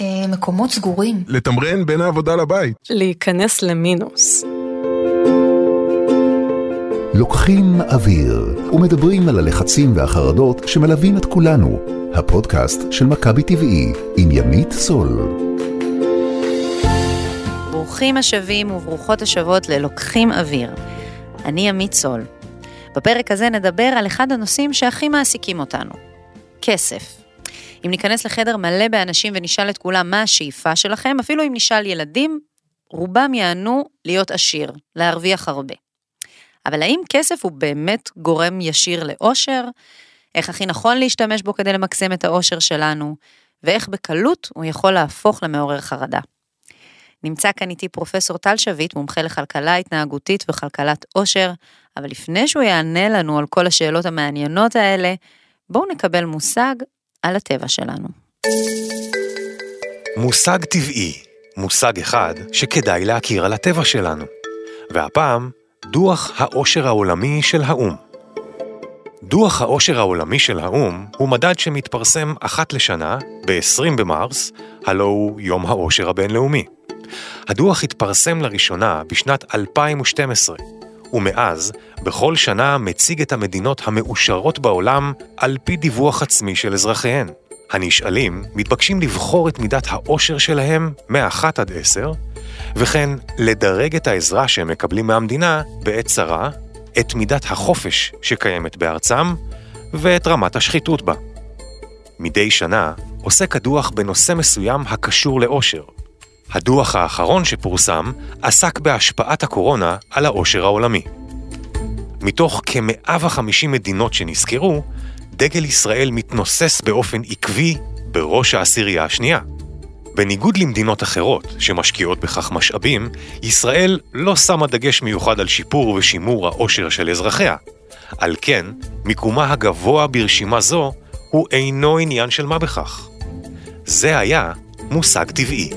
אה, מקומות סגורים. לתמרן בין העבודה לבית. להיכנס למינוס. לוקחים אוויר ומדברים על הלחצים והחרדות שמלווים את כולנו. הפודקאסט של מכבי טבעי עם ימית סול. ברוכים השבים וברוכות השבות ללוקחים אוויר. אני ימית סול. בפרק הזה נדבר על אחד הנושאים שהכי מעסיקים אותנו, כסף. אם ניכנס לחדר מלא באנשים ונשאל את כולם מה השאיפה שלכם, אפילו אם נשאל ילדים, רובם יענו להיות עשיר, להרוויח הרבה. אבל האם כסף הוא באמת גורם ישיר לאושר? איך הכי נכון להשתמש בו כדי למקסם את האושר שלנו? ואיך בקלות הוא יכול להפוך למעורר חרדה. נמצא כאן איתי פרופסור טל שביט, מומחה לכלכלה התנהגותית וכלכלת עושר, אבל לפני שהוא יענה לנו על כל השאלות המעניינות האלה, בואו נקבל מושג על הטבע שלנו. מושג טבעי, מושג אחד שכדאי להכיר על הטבע שלנו. והפעם, דוח העושר העולמי של האו"ם. דוח העושר העולמי של האו"ם הוא מדד שמתפרסם אחת לשנה, ב-20 במרס, הלו הוא יום העושר הבינלאומי. הדוח התפרסם לראשונה בשנת 2012, ומאז, בכל שנה מציג את המדינות המאושרות בעולם על פי דיווח עצמי של אזרחיהן. הנשאלים מתבקשים לבחור את מידת העושר שלהם מ-1 עד 10, וכן לדרג את העזרה שהם מקבלים מהמדינה בעת צרה, את מידת החופש שקיימת בארצם, ואת רמת השחיתות בה. מדי שנה עוסק הדוח בנושא מסוים הקשור לאושר. הדוח האחרון שפורסם עסק בהשפעת הקורונה על העושר העולמי. מתוך כ-150 מדינות שנסקרו, דגל ישראל מתנוסס באופן עקבי בראש העשירייה השנייה. בניגוד למדינות אחרות שמשקיעות בכך משאבים, ישראל לא שמה דגש מיוחד על שיפור ושימור העושר של אזרחיה. על כן, מיקומה הגבוה ברשימה זו הוא אינו עניין של מה בכך. זה היה מושג טבעי.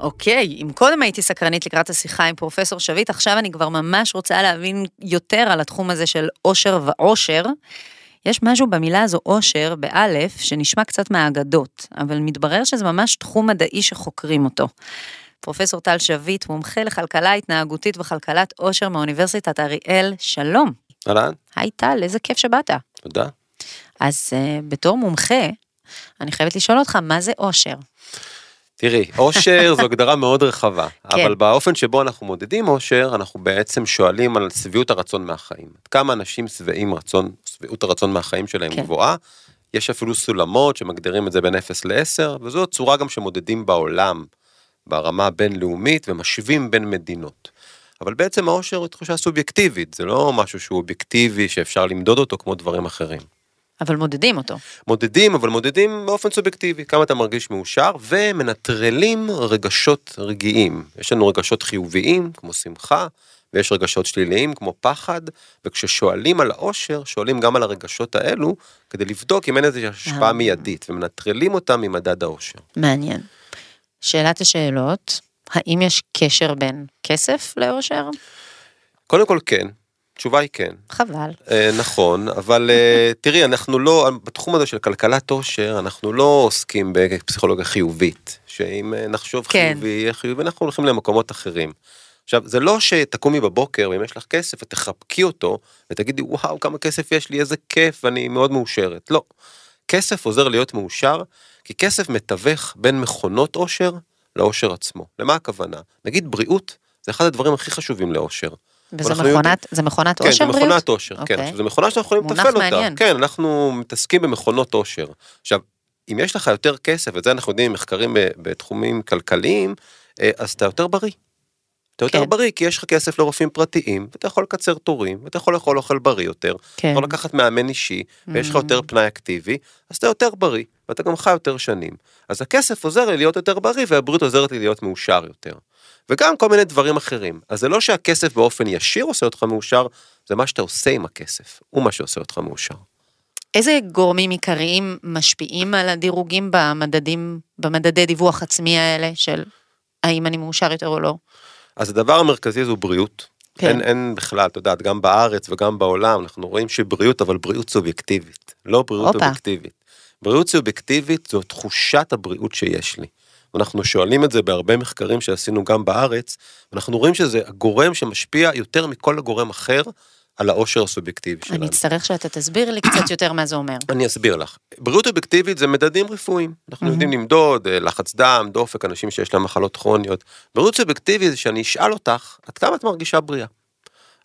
אוקיי, אם קודם הייתי סקרנית לקראת השיחה עם פרופסור שביט, עכשיו אני כבר ממש רוצה להבין יותר על התחום הזה של עושר ועושר. יש משהו במילה הזו עושר, באלף, שנשמע קצת מהאגדות, אבל מתברר שזה ממש תחום מדעי שחוקרים אותו. פרופסור טל שביט, מומחה לכלכלה התנהגותית וכלכלת עושר מאוניברסיטת אריאל, שלום. אהלן. היי טל, איזה כיף שבאת. תודה. אז uh, בתור מומחה, אני חייבת לשאול אותך, מה זה עושר? תראי, עושר זו הגדרה מאוד רחבה, כן. אבל באופן שבו אנחנו מודדים עושר, אנחנו בעצם שואלים על שביעות הרצון מהחיים. עד כמה אנשים שבעים רצון, שביעות הרצון מהחיים שלהם כן. גבוהה. יש אפילו סולמות שמגדירים את זה בין 0 ל-10, וזו צורה גם שמודדים בעולם, ברמה הבינלאומית, ומשווים בין מדינות. אבל בעצם העושר הוא תחושה סובייקטיבית, זה לא משהו שהוא אובייקטיבי שאפשר למדוד אותו כמו דברים אחרים. אבל מודדים אותו. מודדים, אבל מודדים באופן סובייקטיבי, כמה אתה מרגיש מאושר, ומנטרלים רגשות רגעיים. יש לנו רגשות חיוביים, כמו שמחה, ויש רגשות שליליים, כמו פחד, וכששואלים על העושר, שואלים גם על הרגשות האלו, כדי לבדוק אם אין איזושהי השפעה אה. מיידית, ומנטרלים אותם ממדד העושר. מעניין. שאלת השאלות, האם יש קשר בין כסף לאושר? קודם כל כן, התשובה היא כן. חבל. אה, נכון, אבל אה, תראי, אנחנו לא, בתחום הזה של כלכלת עושר, אנחנו לא עוסקים בפסיכולוגיה חיובית, שאם אה, נחשוב כן. חיובי, יהיה חיובי, אנחנו הולכים למקומות אחרים. עכשיו, זה לא שתקומי בבוקר, ואם יש לך כסף, את תחבקי אותו, ותגידי, וואו, כמה כסף יש לי, איזה כיף, ואני מאוד מאושרת. לא. כסף עוזר להיות מאושר, כי כסף מתווך בין מכונות עושר לאושר עצמו. למה הכוונה? נגיד בריאות, זה אחד הדברים הכי חשובים לאושר. וזה מכונת, זה מכונת כן, עושר זה בריאות? מכונת עושר, כן, אוקיי. עכשיו זו מכונה שאנחנו יכולים לתפעל אותה, מעניין. כן, אנחנו מתעסקים במכונות עושר. עכשיו, אם יש לך יותר כסף, ואת זה אנחנו יודעים ממחקרים בתחומים כלכליים, אה, אז אתה יותר בריא. אתה יותר כן. בריא, כי יש לך כסף לרופאים פרטיים, ואתה יכול לקצר תורים, ואתה יכול לאכול אוכל בריא יותר, כן. יכול לקחת מאמן אישי, ויש לך Mm. יותר פנאי אקטיבי, אז אתה יותר בריא, ואתה גם חי יותר שנים. אז הכסף עוזר לי להיות יותר בריא, והבריאות עוזרת לי להיות מאושר יותר. וגם כל מיני דברים אחרים. אז זה לא שהכסף באופן ישיר עושה אותך מאושר, זה מה שאתה עושה עם הכסף, הוא מה שעושה אותך מאושר. איזה גורמים עיקריים משפיעים על הדירוגים במדדים, במדדי דיווח עצמי האלה של האם אני מאושר יותר או לא? אז הדבר המרכזי זו בריאות. כן. אין, אין בכלל, את יודעת, גם בארץ וגם בעולם, אנחנו רואים שבריאות, אבל בריאות סובייקטיבית, לא בריאות. אובייקטיבית. בריאות סובייקטיבית זו תחושת הבריאות שיש לי. אנחנו שואלים את זה בהרבה מחקרים שעשינו גם בארץ, ואנחנו רואים שזה הגורם שמשפיע יותר מכל גורם אחר על העושר הסובייקטיבי שלנו. אני אצטרך שאתה תסביר לי קצת יותר מה זה אומר. אני אסביר לך. בריאות אובייקטיבית זה מדדים רפואיים. אנחנו. יודעים למדוד אה, לחץ דם, דופק, אנשים שיש להם מחלות כרוניות. בריאות סובייקטיבית זה שאני אשאל אותך, עד כמה את מרגישה בריאה?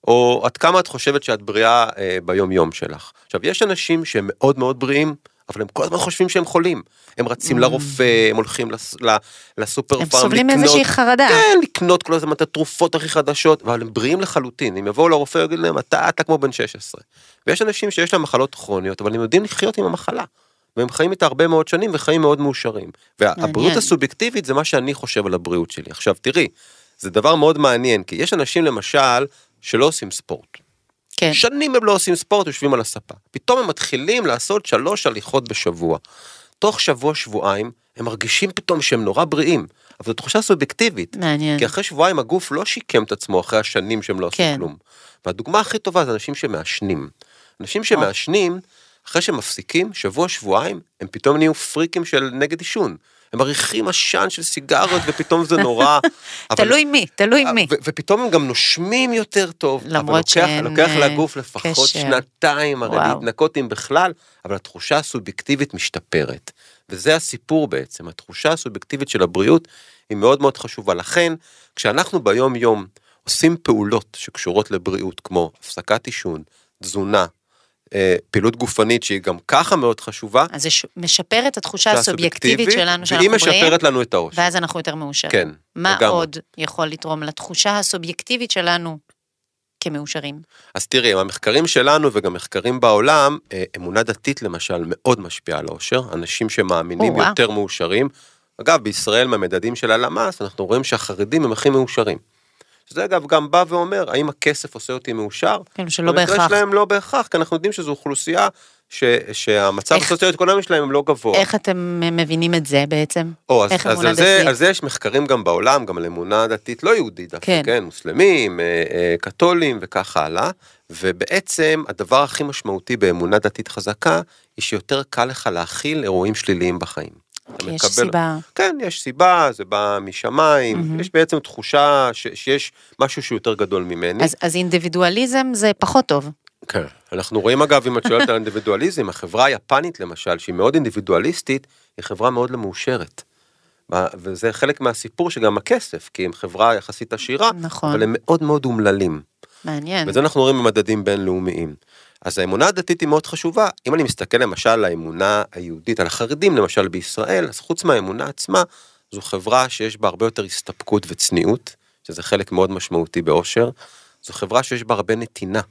או עד כמה את חושבת שאת בריאה אה, ביום יום שלך. עכשיו, יש אנשים שהם מאוד מאוד בריאים, אבל הם כל הזמן חושבים שהם חולים. הם רצים לרופא, הם הולכים לס, ל, לסופר Mm. הם פארם סובלים לקנות- מאיזושהי חרדה. כן, לקנות כל הזמן את התרופות הכי חדשות, אבל הם בריאים לחלוטין. אם יבואו לרופא ויגידו להם, אתה, אתה כמו בן 16. ויש אנשים שיש להם מחלות כרוניות, אבל הם יודעים לחיות עם המחלה. והם חיים איתה הרבה מאוד שנים וחיים מאוד מאושרים. והבריאות מעניין. הסובייקטיבית זה מה שאני חושב על הבריאות שלי. עכשיו תראי, זה דבר מאוד מעניין, כי יש אנשים למשל שלא עושים ספורט. כן. שנים הם לא עושים ספורט, יושבים על הספה. פתאום הם מתחילים לעשות שלוש הליכות בשבוע. תוך שבוע, שבועיים, הם מרגישים פתאום שהם נורא בריאים. אבל זו תחושה סובייקטיבית. מעניין. כי אחרי שבועיים הגוף לא שיקם את עצמו אחרי השנים שהם לא עשו כן. כלום. והדוגמה הכי טובה זה אנשים שמעשנים. אנשים שמעשנים, אחרי שהם מפסיקים, שבוע, שבועיים, הם פתאום נהיו פריקים של נגד עישון. הם מריחים עשן של סיגריות ופתאום זה נורא. אבל- תלוי מי, תלוי מי. ו- ופתאום הם גם נושמים יותר טוב. למרות אבל לוקח, שאין, לוקח אה, לגוף לפחות קשר. שנתיים הרי. להתנקות אם בכלל, אבל התחושה הסובייקטיבית משתפרת. וזה הסיפור בעצם, התחושה הסובייקטיבית של הבריאות היא מאוד מאוד חשובה. לכן, כשאנחנו ביום יום עושים פעולות שקשורות לבריאות, כמו הפסקת עישון, תזונה, פעילות גופנית שהיא גם ככה מאוד חשובה, אז זה משפר את התחושה תחושה הסובייקטיבית שלנו שאנחנו והיא בריאים, משפרת לנו את האושר. ואז אנחנו יותר מאושרים. כן, מה לגמרי. עוד יכול לתרום לתחושה הסובייקטיבית שלנו כמאושרים? אז תראי, המחקרים שלנו וגם מחקרים בעולם, אה, אמונה דתית למשל מאוד משפיעה על האושר, אנשים שמאמינים. יותר מאושרים. אגב, בישראל מהמדדים של הלמ"ס, אנחנו רואים שהחרדים הם הכי מאושרים. שזה אגב גם בא ואומר, האם הכסף עושה אותי מאושר? כאילו שלא במקרה בהכרח. שלהם לא בהכרח, כי אנחנו יודעים שזו אוכלוסייה ש, שהמצב הסוציו-אקונומי שלהם הם לא גבוה. איך אתם מבינים את זה בעצם? או, אז, איך אז על, זה? על זה יש מחקרים גם בעולם, גם על אמונה דתית לא יהודית דווקא, כן. כן, כן מוסלמים, אה, אה, קתולים וכך הלאה, ובעצם הדבר הכי משמעותי באמונה דתית חזקה, היא שיותר קל לך להכיל אירועים שליליים בחיים. אתה יש מקבל- סיבה. כן, יש סיבה, זה בא משמיים, מהמם. יש בעצם תחושה ש, שיש משהו שהוא יותר גדול ממני. אז, אז אינדיבידואליזם זה פחות טוב. כן. אנחנו רואים אגב, אם את שואלת על אינדיבידואליזם, החברה היפנית למשל, שהיא מאוד אינדיבידואליסטית, היא חברה מאוד לא מאושרת. וזה חלק מהסיפור שגם הכסף, כי הם חברה יחסית עשירה, נכון. אבל הם מאוד מאוד אומללים. מעניין. וזה אנחנו רואים במדדים בינלאומיים. אז האמונה הדתית היא מאוד חשובה. אם אני מסתכל למשל על האמונה היהודית, על החרדים למשל בישראל, אז חוץ מהאמונה עצמה, זו חברה שיש בה הרבה יותר הסתפקות וצניעות, שזה חלק מאוד משמעותי באושר. זו חברה שיש בה הרבה נתינה.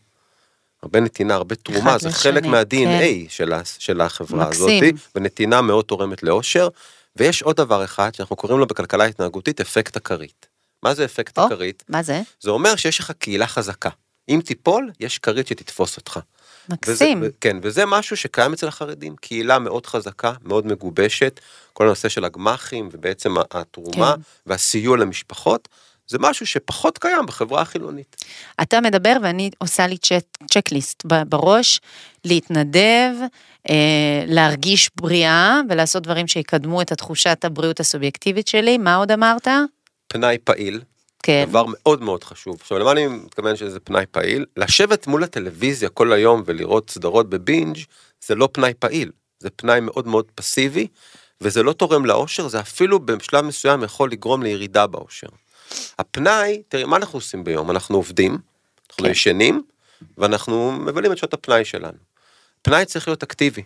הרבה נתינה, הרבה תרומה, זה לשני, חלק מה-DNA כן. של, של החברה מקסים. הזאת, ונתינה מאוד תורמת לאושר. ויש עוד דבר אחד שאנחנו קוראים לו בכלכלה התנהגותית אפקט הכרית. מה זה אפקט או. הכרית? מה זה? זה אומר שיש לך קהילה חזקה. אם תיפול, יש כרית שתתפוס אותך. מקסים. וזה, כן, וזה משהו שקיים אצל החרדים, קהילה מאוד חזקה, מאוד מגובשת, כל הנושא של הגמחים ובעצם התרומה כן. והסיוע למשפחות, זה משהו שפחות קיים בחברה החילונית. אתה מדבר ואני עושה לי צ'ק, צ'קליסט בראש, להתנדב, אה, להרגיש בריאה ולעשות דברים שיקדמו את התחושת הבריאות הסובייקטיבית שלי. מה עוד אמרת? פנאי פעיל, כן. דבר מאוד מאוד חשוב. עכשיו, למה אני מתכוון שזה פנאי פעיל? לשבת מול הטלוויזיה כל היום ולראות סדרות בבינג' זה לא פנאי פעיל, זה פנאי מאוד מאוד פסיבי, וזה לא תורם לאושר, זה אפילו בשלב מסוים יכול לגרום לירידה באושר. הפנאי, תראי, מה אנחנו עושים ביום? אנחנו עובדים, אנחנו כן. ישנים, ואנחנו מבלים את שעות הפנאי שלנו. פנאי צריך להיות אקטיבי.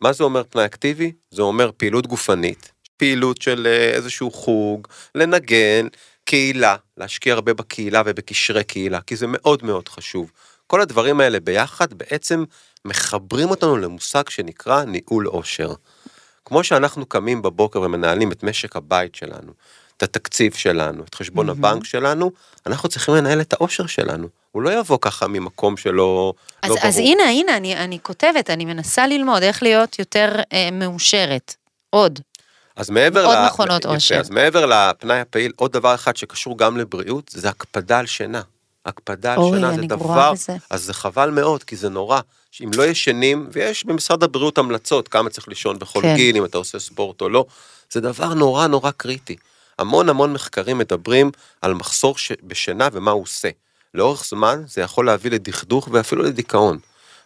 מה זה אומר פנאי אקטיבי? זה אומר פעילות גופנית, פעילות של אה, איזשהו חוג, לנגן, קהילה, להשקיע הרבה בקהילה ובקשרי קהילה, כי זה מאוד מאוד חשוב. כל הדברים האלה ביחד בעצם מחברים אותנו למושג שנקרא ניהול עושר. כמו שאנחנו קמים בבוקר ומנהלים את משק הבית שלנו, את התקציב שלנו, את חשבון מהמם. הבנק שלנו, אנחנו צריכים לנהל את העושר שלנו. הוא לא יבוא ככה ממקום שלא אז, לא אז ברור. הנה, הנה, אני, אני כותבת, אני מנסה ללמוד איך להיות יותר אה, מאושרת. עוד. אז מעבר עוד ל... מכונות יפה. אז מעבר לפנאי הפעיל, עוד דבר אחד שקשור גם לבריאות, זה הקפדה על שינה. הקפדה על אוי, שינה זה דבר, בזה. אז זה חבל מאוד, כי זה נורא. שאם לא ישנים, ויש במשרד הבריאות המלצות כמה צריך לישון בכל כן. גיל, אם אתה עושה ספורט או לא, זה דבר נורא נורא קריטי. המון המון מחקרים מדברים על מחסור ש... בשינה ומה הוא עושה. לאורך זמן זה יכול להביא לדכדוך ואפילו לדיכאון.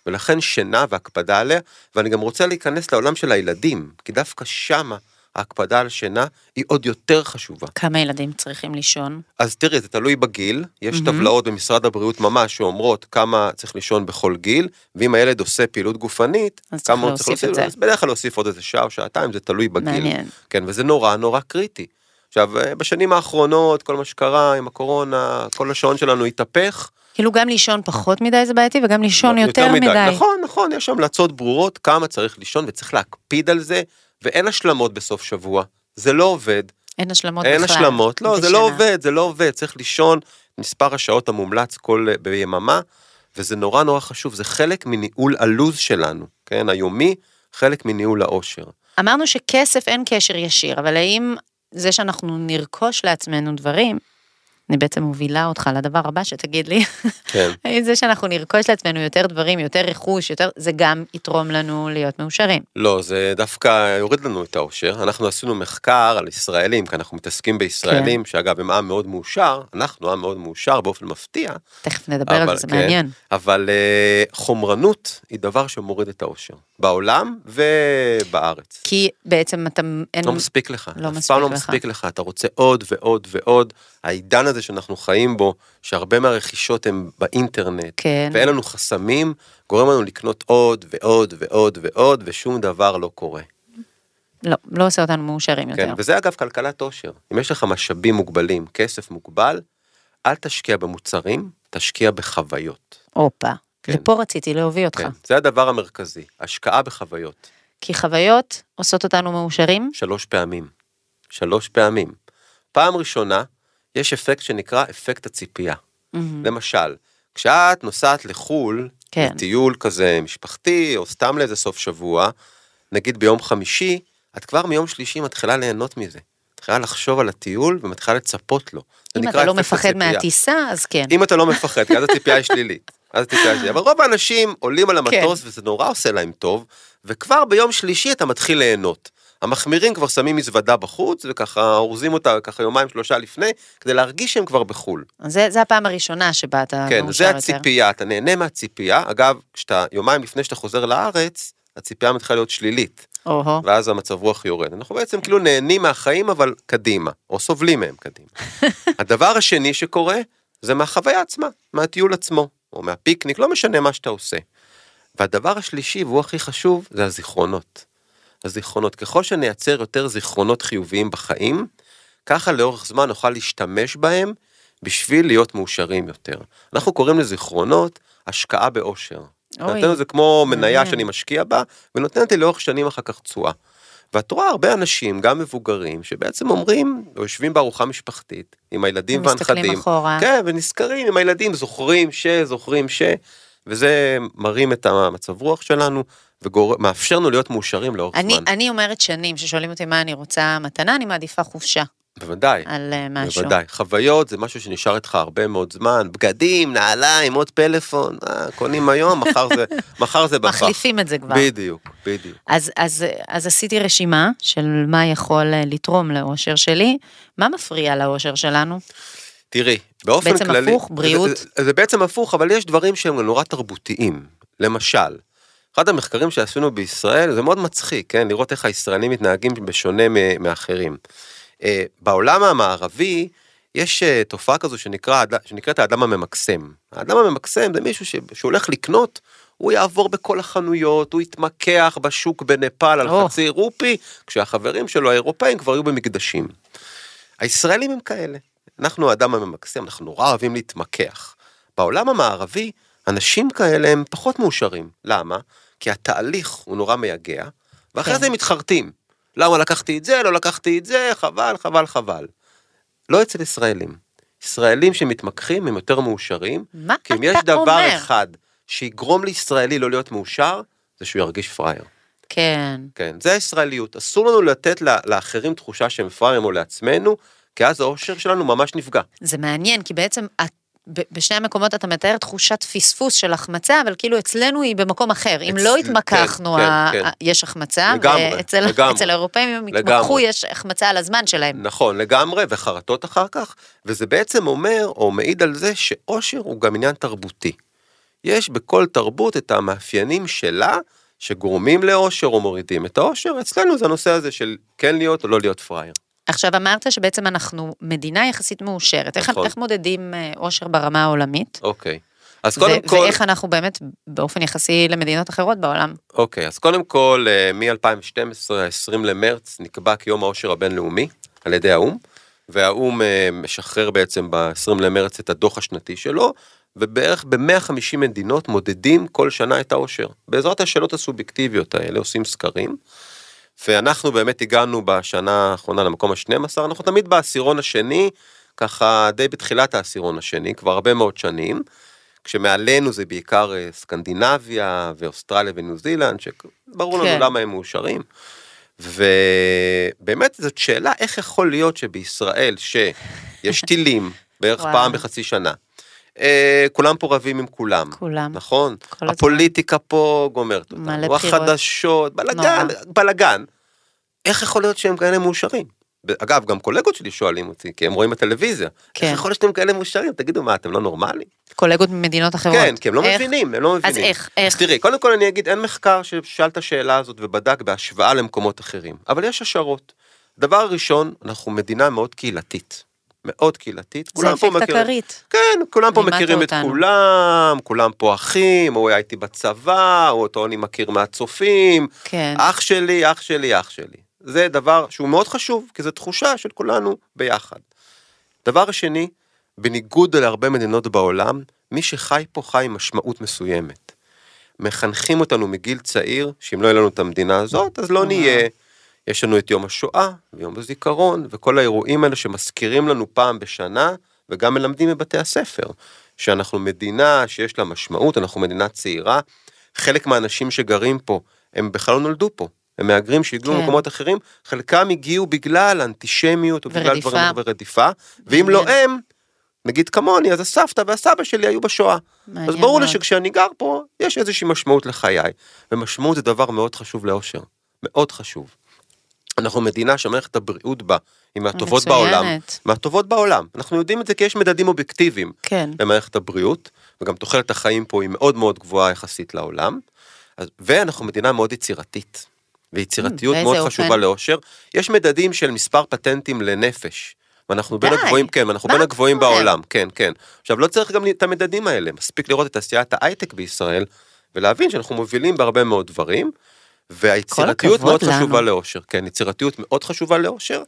ולכן שינה והקפדה עליה, ואני גם רוצה להיכנס לעולם של הילדים, כי דווקא שמה ההקפדה על שינה היא עוד יותר חשובה. כמה ילדים צריכים לישון? אז תראי, זה תלוי בגיל, יש מהמם. טבלאות במשרד הבריאות ממש שאומרות כמה צריך לישון בכל גיל, ואם הילד עושה פעילות גופנית, כמה הוא צריך להוסיף את זה. אז בדרך כלל להוסיף עוד איזה שעה או שעתיים, זה תלוי בגיל. מעניין. כן, וזה נורא נורא קריטי. עכשיו, אה, בשנים האחרונות, כל מה שקרה עם הקורונה, כל השעון שלנו התהפך. כאילו גם לישון פחות מדי זה בעייתי וגם לישון יותר מדי. נכון, נכון, יש המלצות ברורות כמה צריך לישון וצריך להקפיד על זה, ואין השלמות בסוף שבוע. זה לא עובד, אין השלמות בכלל. אין השלמות, לא, זה בשינה. לא עובד, זה לא עובד, צריך לישון מספר השעות המומלץ כל אה, ביממה, וזה נורא נורא חשוב, זה חלק מניהול הלו"ז שלנו, כן, היומי, חלק מניהול העושר. אמרנו שכסף אין קשר ישיר, אבל האם זה שאנחנו נרכוש לעצמנו דברים, אני בעצם מובילה אותך לדבר הבא שתגיד לי, כן. האם זה שאנחנו נרכוש לעצמנו יותר דברים, יותר רכוש, יותר, זה גם יתרום לנו להיות מאושרים. לא, זה דווקא יוריד לנו את האושר. אנחנו עשינו מחקר על ישראלים, כי אנחנו מתעסקים בישראלים, כן. שאגב הם עם מאוד מאושר, אנחנו עם מאוד מאושר באופן מפתיע, תכף נדבר על אבל זה, זה כן. מעניין. אבל אה, חומרנות היא דבר שמוריד את האושר, בעולם ובארץ. כי בעצם אתה, אין, לא מספיק לך, לא אף מספיק פעם לא לך. מספיק לך, אתה רוצה עוד ועוד ועוד. העידן הזה שאנחנו חיים בו, שהרבה מהרכישות הן באינטרנט, כן, ואין לנו חסמים, גורם לנו לקנות עוד ועוד ועוד ועוד, ושום דבר לא קורה. לא, לא עושה אותנו מאושרים יותר. כן, וזה אגב כלכלת עושר. אם יש לך משאבים מוגבלים, כסף מוגבל, אל תשקיע במוצרים, תשקיע בחוויות. הופה, כן. לפה רציתי להוביל אותך. כן, זה הדבר המרכזי, השקעה בחוויות. כי חוויות עושות אותנו מאושרים, שלוש פעמים. שלוש פעמים. פעם ראשונה, יש אפקט שנקרא אפקט הציפייה. מהמם. למשל, כשאת נוסעת לחו"ל, כן. לטיול כזה משפחתי, או סתם לאיזה סוף שבוע, נגיד ביום חמישי, את כבר מיום שלישי מתחילה ליהנות מזה. מתחילה לחשוב על הטיול ומתחילה לצפות לו. אם אתה לא מפחד הציפייה. מהטיסה, אז כן. אם אתה לא מפחד, כי אז הציפייה היא שלילית. אז שלילית. אבל רוב האנשים עולים על המטוס כן. וזה נורא עושה להם טוב, וכבר ביום שלישי אתה מתחיל ליהנות. המחמירים כבר שמים מזוודה בחוץ, וככה אורזים אותה ככה יומיים שלושה לפני, כדי להרגיש שהם כבר בחו"ל. זה, זה הפעם הראשונה שבה אתה כן, מאושר זה יותר. הציפייה, אתה נהנה מהציפייה. אגב, כשאתה יומיים לפני שאתה חוזר לארץ, הציפייה מתחילה להיות שלילית, או-הו. ואז המצב רוח יורד. אנחנו בעצם כאילו נהנים מהחיים, אבל קדימה, או סובלים מהם קדימה. הדבר השני שקורה, זה מהחוויה עצמה, מהטיול עצמו, או מהפיקניק, לא משנה מה שאתה עושה. והדבר השלישי, והוא הכי חשוב, זה הזיכרונות. הזיכרונות, ככל שנייצר יותר זיכרונות חיוביים בחיים, ככה לאורך זמן נוכל להשתמש בהם בשביל להיות מאושרים יותר. אנחנו קוראים לזיכרונות השקעה באושר. אוי, נותן את זה כמו מניה. שאני משקיע בה, ונותנת לי לאורך שנים אחר כך תשואה. ואת רואה הרבה אנשים, גם מבוגרים, שבעצם אומרים, או יושבים בארוחה משפחתית, עם הילדים ומסתכלים והנכדים. אחורה. כן, ונזכרים עם הילדים, זוכרים ש, זוכרים ש, וזה מרים את המצב רוח שלנו, ומאפשר לנו להיות מאושרים לאורך אני, זמן. אני אומרת שנים, ששואלים אותי מה אני רוצה מתנה, אני מעדיפה חופשה בוודאי. על אה, משהו. בוודאי, חוויות זה משהו שנשאר איתך הרבה מאוד זמן, בגדים, נעליים, עוד פלאפון, אה, קונים היום, מחר זה, מחר זה בפח. מחליפים את זה כבר. בדיוק, בדיוק. אז, אז, אז עשיתי רשימה של מה יכול אה, לתרום לאושר שלי. מה מפריע לאושר שלנו? תראי, באופן בעצם כללי, הפוך, בריאות. זה, זה, זה בעצם הפוך, אבל יש דברים שהם נורא תרבותיים. למשל, אחד המחקרים שעשינו בישראל, זה מאוד מצחיק, כן? לראות איך הישראלים מתנהגים בשונה מאחרים. אה, בעולם המערבי, יש אה, תופעה כזו שנקרא, שנקראת האדם הממקסם. האדם הממקסם זה מישהו שהולך לקנות, הוא יעבור בכל החנויות, הוא יתמקח בשוק בנפאל על או. חצי רופי, כשהחברים שלו האירופאים כבר היו במקדשים. הישראלים הם כאלה. אנחנו האדם הממקסם, אנחנו נורא אוהבים להתמקח. בעולם המערבי, אנשים כאלה הם פחות מאושרים. למה? כי התהליך הוא נורא מייגע, ואחרי כן. זה הם מתחרטים. למה לקחתי את זה, לא לקחתי את זה, חבל, חבל, חבל. לא אצל ישראלים. ישראלים שמתמקחים הם יותר מאושרים, מה כי אם אתה יש דבר אומר? אחד שיגרום לישראלי לא להיות מאושר, זה שהוא ירגיש פראייר. כן. כן, זה הישראליות. אסור לנו לתת לאחרים תחושה שהם פראיירים או לעצמנו, כי אז האושר שלנו ממש נפגע. זה מעניין, כי בעצם את- בשני המקומות אתה מתאר תחושת פספוס של החמצה, אבל כאילו אצלנו היא במקום אחר. אם לא התמקחנו, כן, כן, כן. יש החמצה, ואצל האירופאים אם הם. התמקחו, יש החמצה על הזמן שלהם. נכון, לגמרי, וחרטות אחר כך, וזה בעצם אומר, או מעיד על זה, שאושר הוא גם עניין תרבותי. יש בכל תרבות את המאפיינים שלה, שגורמים לאושר או מורידים את האושר, אצלנו זה הנושא הזה של כן להיות או לא להיות פראייר. עכשיו אמרת שבעצם אנחנו מדינה יחסית מאושרת. איך, נכון. איך מודדים אה, אושר ברמה העולמית? אוקיי. אז ו- קודם כל, ואיך אנחנו באמת באופן יחסי למדינות אחרות בעולם? אוקיי, אז קודם כל, מ-2012, ה-20 למרץ, נקבע כיום האושר הבינלאומי על ידי האו"ם, והאו"ם אה, משחרר בעצם ב-20 למרץ את הדוח השנתי שלו, ובערך ב-150 מדינות מודדים כל שנה את האושר. בעזרת השאלות הסובייקטיביות האלה עושים סקרים, ואנחנו באמת הגענו בשנה האחרונה למקום ה-12, אנחנו תמיד בעשירון השני, ככה די בתחילת העשירון השני, כבר הרבה מאוד שנים. כשמעלינו זה בעיקר אה, סקנדינביה ואוסטרליה וניו זילנד, שברור כן. לנו למה הם מאושרים. ובאמת זאת שאלה איך יכול להיות שבישראל שיש טילים בערך וואו. פעם בחצי שנה, אה, כולם פה רבים עם כולם, כולם. נכון? כל. הפוליטיקה פה גומרת מלא אותנו, בחירות. החדשות, בלאגן. בלאגן. איך יכול להיות שהם כאלה מאושרים? אגב, גם קולגות שלי שואלים אותי, כי הם רואים בטלוויזיה. כן. איך יכול להיות שאתם כאלה מאושרים? תגידו, מה, אתם לא נורמלים? קולגות ממדינות אחרות. כן, כי הם לא איך? מבינים, הם לא מבינים. אז איך, איך? אז תראי, קודם כל אני אגיד, אין מחקר ששאל את השאלה הזאת ובדק בהשוואה למקומות אחרים, אבל יש השערות. דבר ראשון, אנחנו מדינה מאוד קהילתית. מאוד קהילתית. זה כולם פה אפקט מכירים- הכרית. כן, כולם פה מכירים את אותנו. כולם, כולם פה אחים, הוא היה איתי בצבא, או אותו אני מכיר מהצופים, כן. אח שלי, אח שלי, אח שלי. זה דבר שהוא מאוד חשוב, כי זו תחושה של כולנו ביחד. דבר שני, בניגוד להרבה מדינות בעולם, מי שחי פה חי עם משמעות מסוימת. מחנכים אותנו מגיל צעיר, שאם לא יהיה לנו את המדינה הזאת, אז לא נהיה. יש לנו את יום השואה, ויום הזיכרון, וכל האירועים האלה שמזכירים לנו פעם בשנה, וגם מלמדים בבתי הספר, שאנחנו מדינה שיש לה משמעות, אנחנו מדינה צעירה. חלק מהאנשים שגרים פה, הם בכלל לא נולדו פה. הם מהגרים שהגיעו כן. ממקומות אחרים, חלקם הגיעו בגלל אנטישמיות או בגלל. דברים ורדיפה, ואם לא הם, נגיד כמוני, אז הסבתא והסבא שלי היו בשואה. אז ברור לי. שכשאני גר פה, יש איזושהי משמעות לחיי, ומשמעות זה דבר מאוד חשוב לאושר, מאוד חשוב. אנחנו מדינה שמערכת הבריאות בה היא מהטובות מצוינת. בעולם, מהטובות בעולם. אנחנו יודעים את זה כי יש מדדים אובייקטיביים כן. למערכת הבריאות, וגם תוחלת החיים פה היא מאוד מאוד גבוהה יחסית לעולם, אז, ואנחנו מדינה מאוד יצירתית, ויצירתיות באיזה מאוד אופן? חשובה לאושר. יש מדדים של מספר פטנטים לנפש. ואנחנו בין. הגבוהים, כן, אנחנו בין הגבוהים? בעולם, כן, כן. עכשיו, לא צריך גם את המדדים האלה, מספיק לראות את תעשיית ההייטק בישראל, ולהבין שאנחנו מובילים בהרבה מאוד דברים, והיצירתיות מאוד לנו. חשובה לאושר, כן, יצירתיות מאוד חשובה לאושר,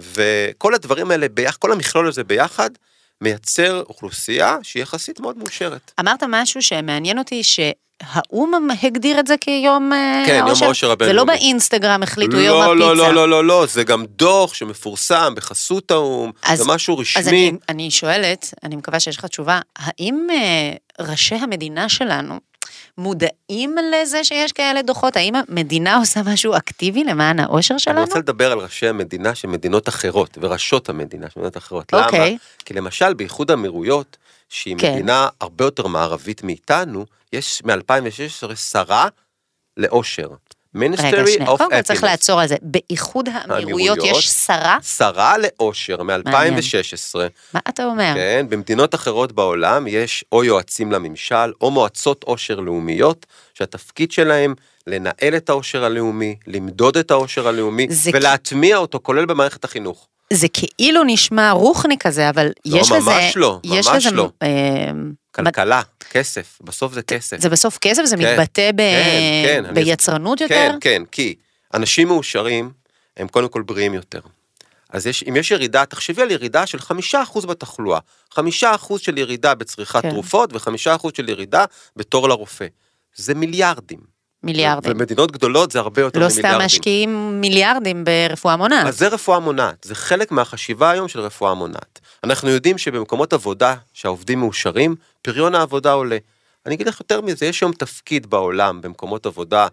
וכל הדברים האלה ביחד, כל המכלול הזה ביחד, מייצר אוכלוסייה שהיא יחסית מאוד מאושרת. אמרת משהו שמעניין אותי, שהאו"ם הגדיר את זה כיום אה, כן, יום האושר? האושר זה לא הבינלאומי. באינסטגרם החליטו יום לא, הפיצה. לא, לא, לא, לא, לא, זה גם דוח שמפורסם בחסות האו"ם, אז- זה משהו רשמי. אז אני, אני שואלת, אני מקווה שיש לך תשובה, האם אה, ראשי המדינה שלנו מודעים לזה שיש כאלה דוחות? האם המדינה עושה משהו אקטיבי למען האושר אני שלנו? רוצה לדבר על ראשי המדינה של מדינות אחרות, וראשות המדינה של מדינות אחרות. למה? אוקיי. כי למשל באיחוד האמירויות, שהיא כן. מדינה הרבה יותר מערבית מאיתנו, יש מ-2016 שרה לאושר. רגע, Ministry שנייה, of קודם כל צריך. לעצור על זה. באיחוד האמירויות. יש שרה? שרה לאושר מ-2016, מה אתה אומר? כן, במדינות אחרות בעולם יש או יועצים לממשל, או מועצות עושר לאומיות, שהתפקיד שלהם לנהל את העושר הלאומי, למדוד את העושר הלאומי, ולהטמיע אותו, כולל במערכת החינוך. זה כאילו נשמע רוחני כזה, אבל לא, יש לזה... ממש לא, ממש לזה, לא. אה, כלכלה, כסף, בסוף זה כסף. זה בסוף כסף? זה כן, מתבטא ב... כן, כן, אני- ביצרנות יותר? כן, כן, כי אנשים מאושרים הם קודם כל בריאים יותר. אז יש, אם יש ירידה, תחשבי על ירידה של חמישה אחוז בתחלואה, חמישה אחוז של ירידה בצריכת כן. תרופות וחמישה אחוז של ירידה בתור לרופא. זה מיליארדים. מיליארדים. במדינות גדולות זה הרבה יותר לא ממיליארדים. סתם משקיעים מיליארדים ברפואה מונעת. אז זה רפואה מונעת, זה חלק מהחשיבה היום של רפואה מונעת. אנחנו יודעים שבמקומות עבודה שהעובדים מאושרים, פריון העבודה עולה. אני אגיד לך יותר מזה, יש היום תפקיד בעולם במקומות עבודה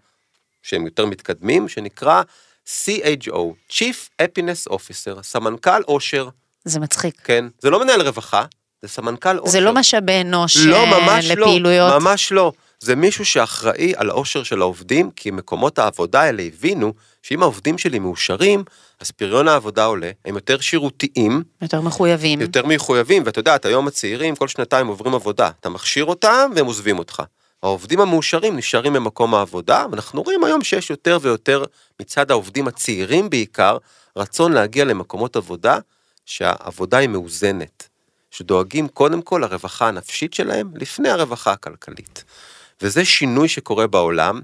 שהם יותר מתקדמים, שנקרא CHO, Chief Happiness Officer, סמנכ"ל עושר, זה מצחיק. כן? זה לא מנהל רווחה, זה סמנכ"ל עושר. זה לא משאבי אנוש לא, ממש לפעילויות. לא, ממש לא. זה מישהו שאחראי על העושר של העובדים, כי מקומות העבודה האלה הבינו שאם העובדים שלי מאושרים, אז פריון העבודה עולה, הם יותר שירותיים, יותר מחויבים. יותר מחויבים, ואת יודעת, היום הצעירים כל שנתיים עוברים עבודה, אתה מכשיר אותם והם עוזבים אותך. העובדים המאושרים נשארים במקום העבודה, ואנחנו רואים היום שיש יותר ויותר מצד העובדים הצעירים בעיקר, רצון להגיע למקומות עבודה שהעבודה היא מאוזנת, שדואגים קודם כל לרווחה הנפשית שלהם לפני הרווחה הכלכלית. וזה שינוי שקורה בעולם.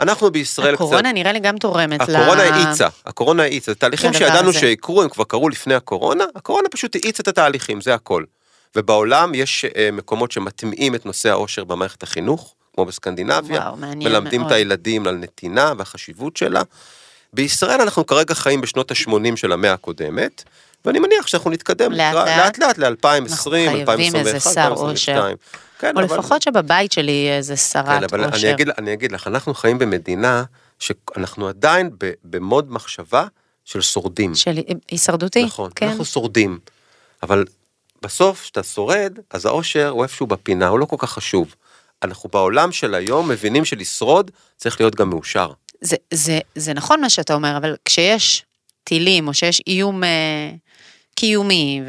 אנחנו בישראל הקורונה נראה לי גם תורמת ל... הקורונה האיצה, הקורונה האיצה, זה תהליכים שידענו הזה. שיקרו, הם כבר קרו לפני הקורונה, הקורונה פשוט האיצה את התהליכים, זה הכל. ובעולם יש אה, מקומות שמטמיעים את נושא העושר במערכת החינוך, כמו בסקנדינביה, וואו, מעניין מלמדים מאוד. את הילדים על נתינה והחשיבות שלה. בישראל אנחנו כרגע חיים בשנות ה-80 של המאה הקודמת, ואני מניח שאנחנו נתקדם לאט לאט. לאט לאט ל-2020, אנחנו חייבים איזה 2021, שר 2022. כן, או אבל- לפחות שבבית שלי יהיה איזה כן, שרת אבל אני. אגיד, אני אגיד לך, אנחנו חיים במדינה שאנחנו עדיין במוד מחשבה של שורדים. של הישרדותי. נכון, כן. אנחנו שורדים. אבל בסוף, כשאתה שורד, אז האושר הוא איפשהו בפינה, הוא לא כל כך חשוב. אנחנו בעולם של היום מבינים שלשרוד צריך להיות גם מאושר. זה, זה, זה נכון מה שאתה אומר, אבל כשיש טילים או שיש איום אה, קיומי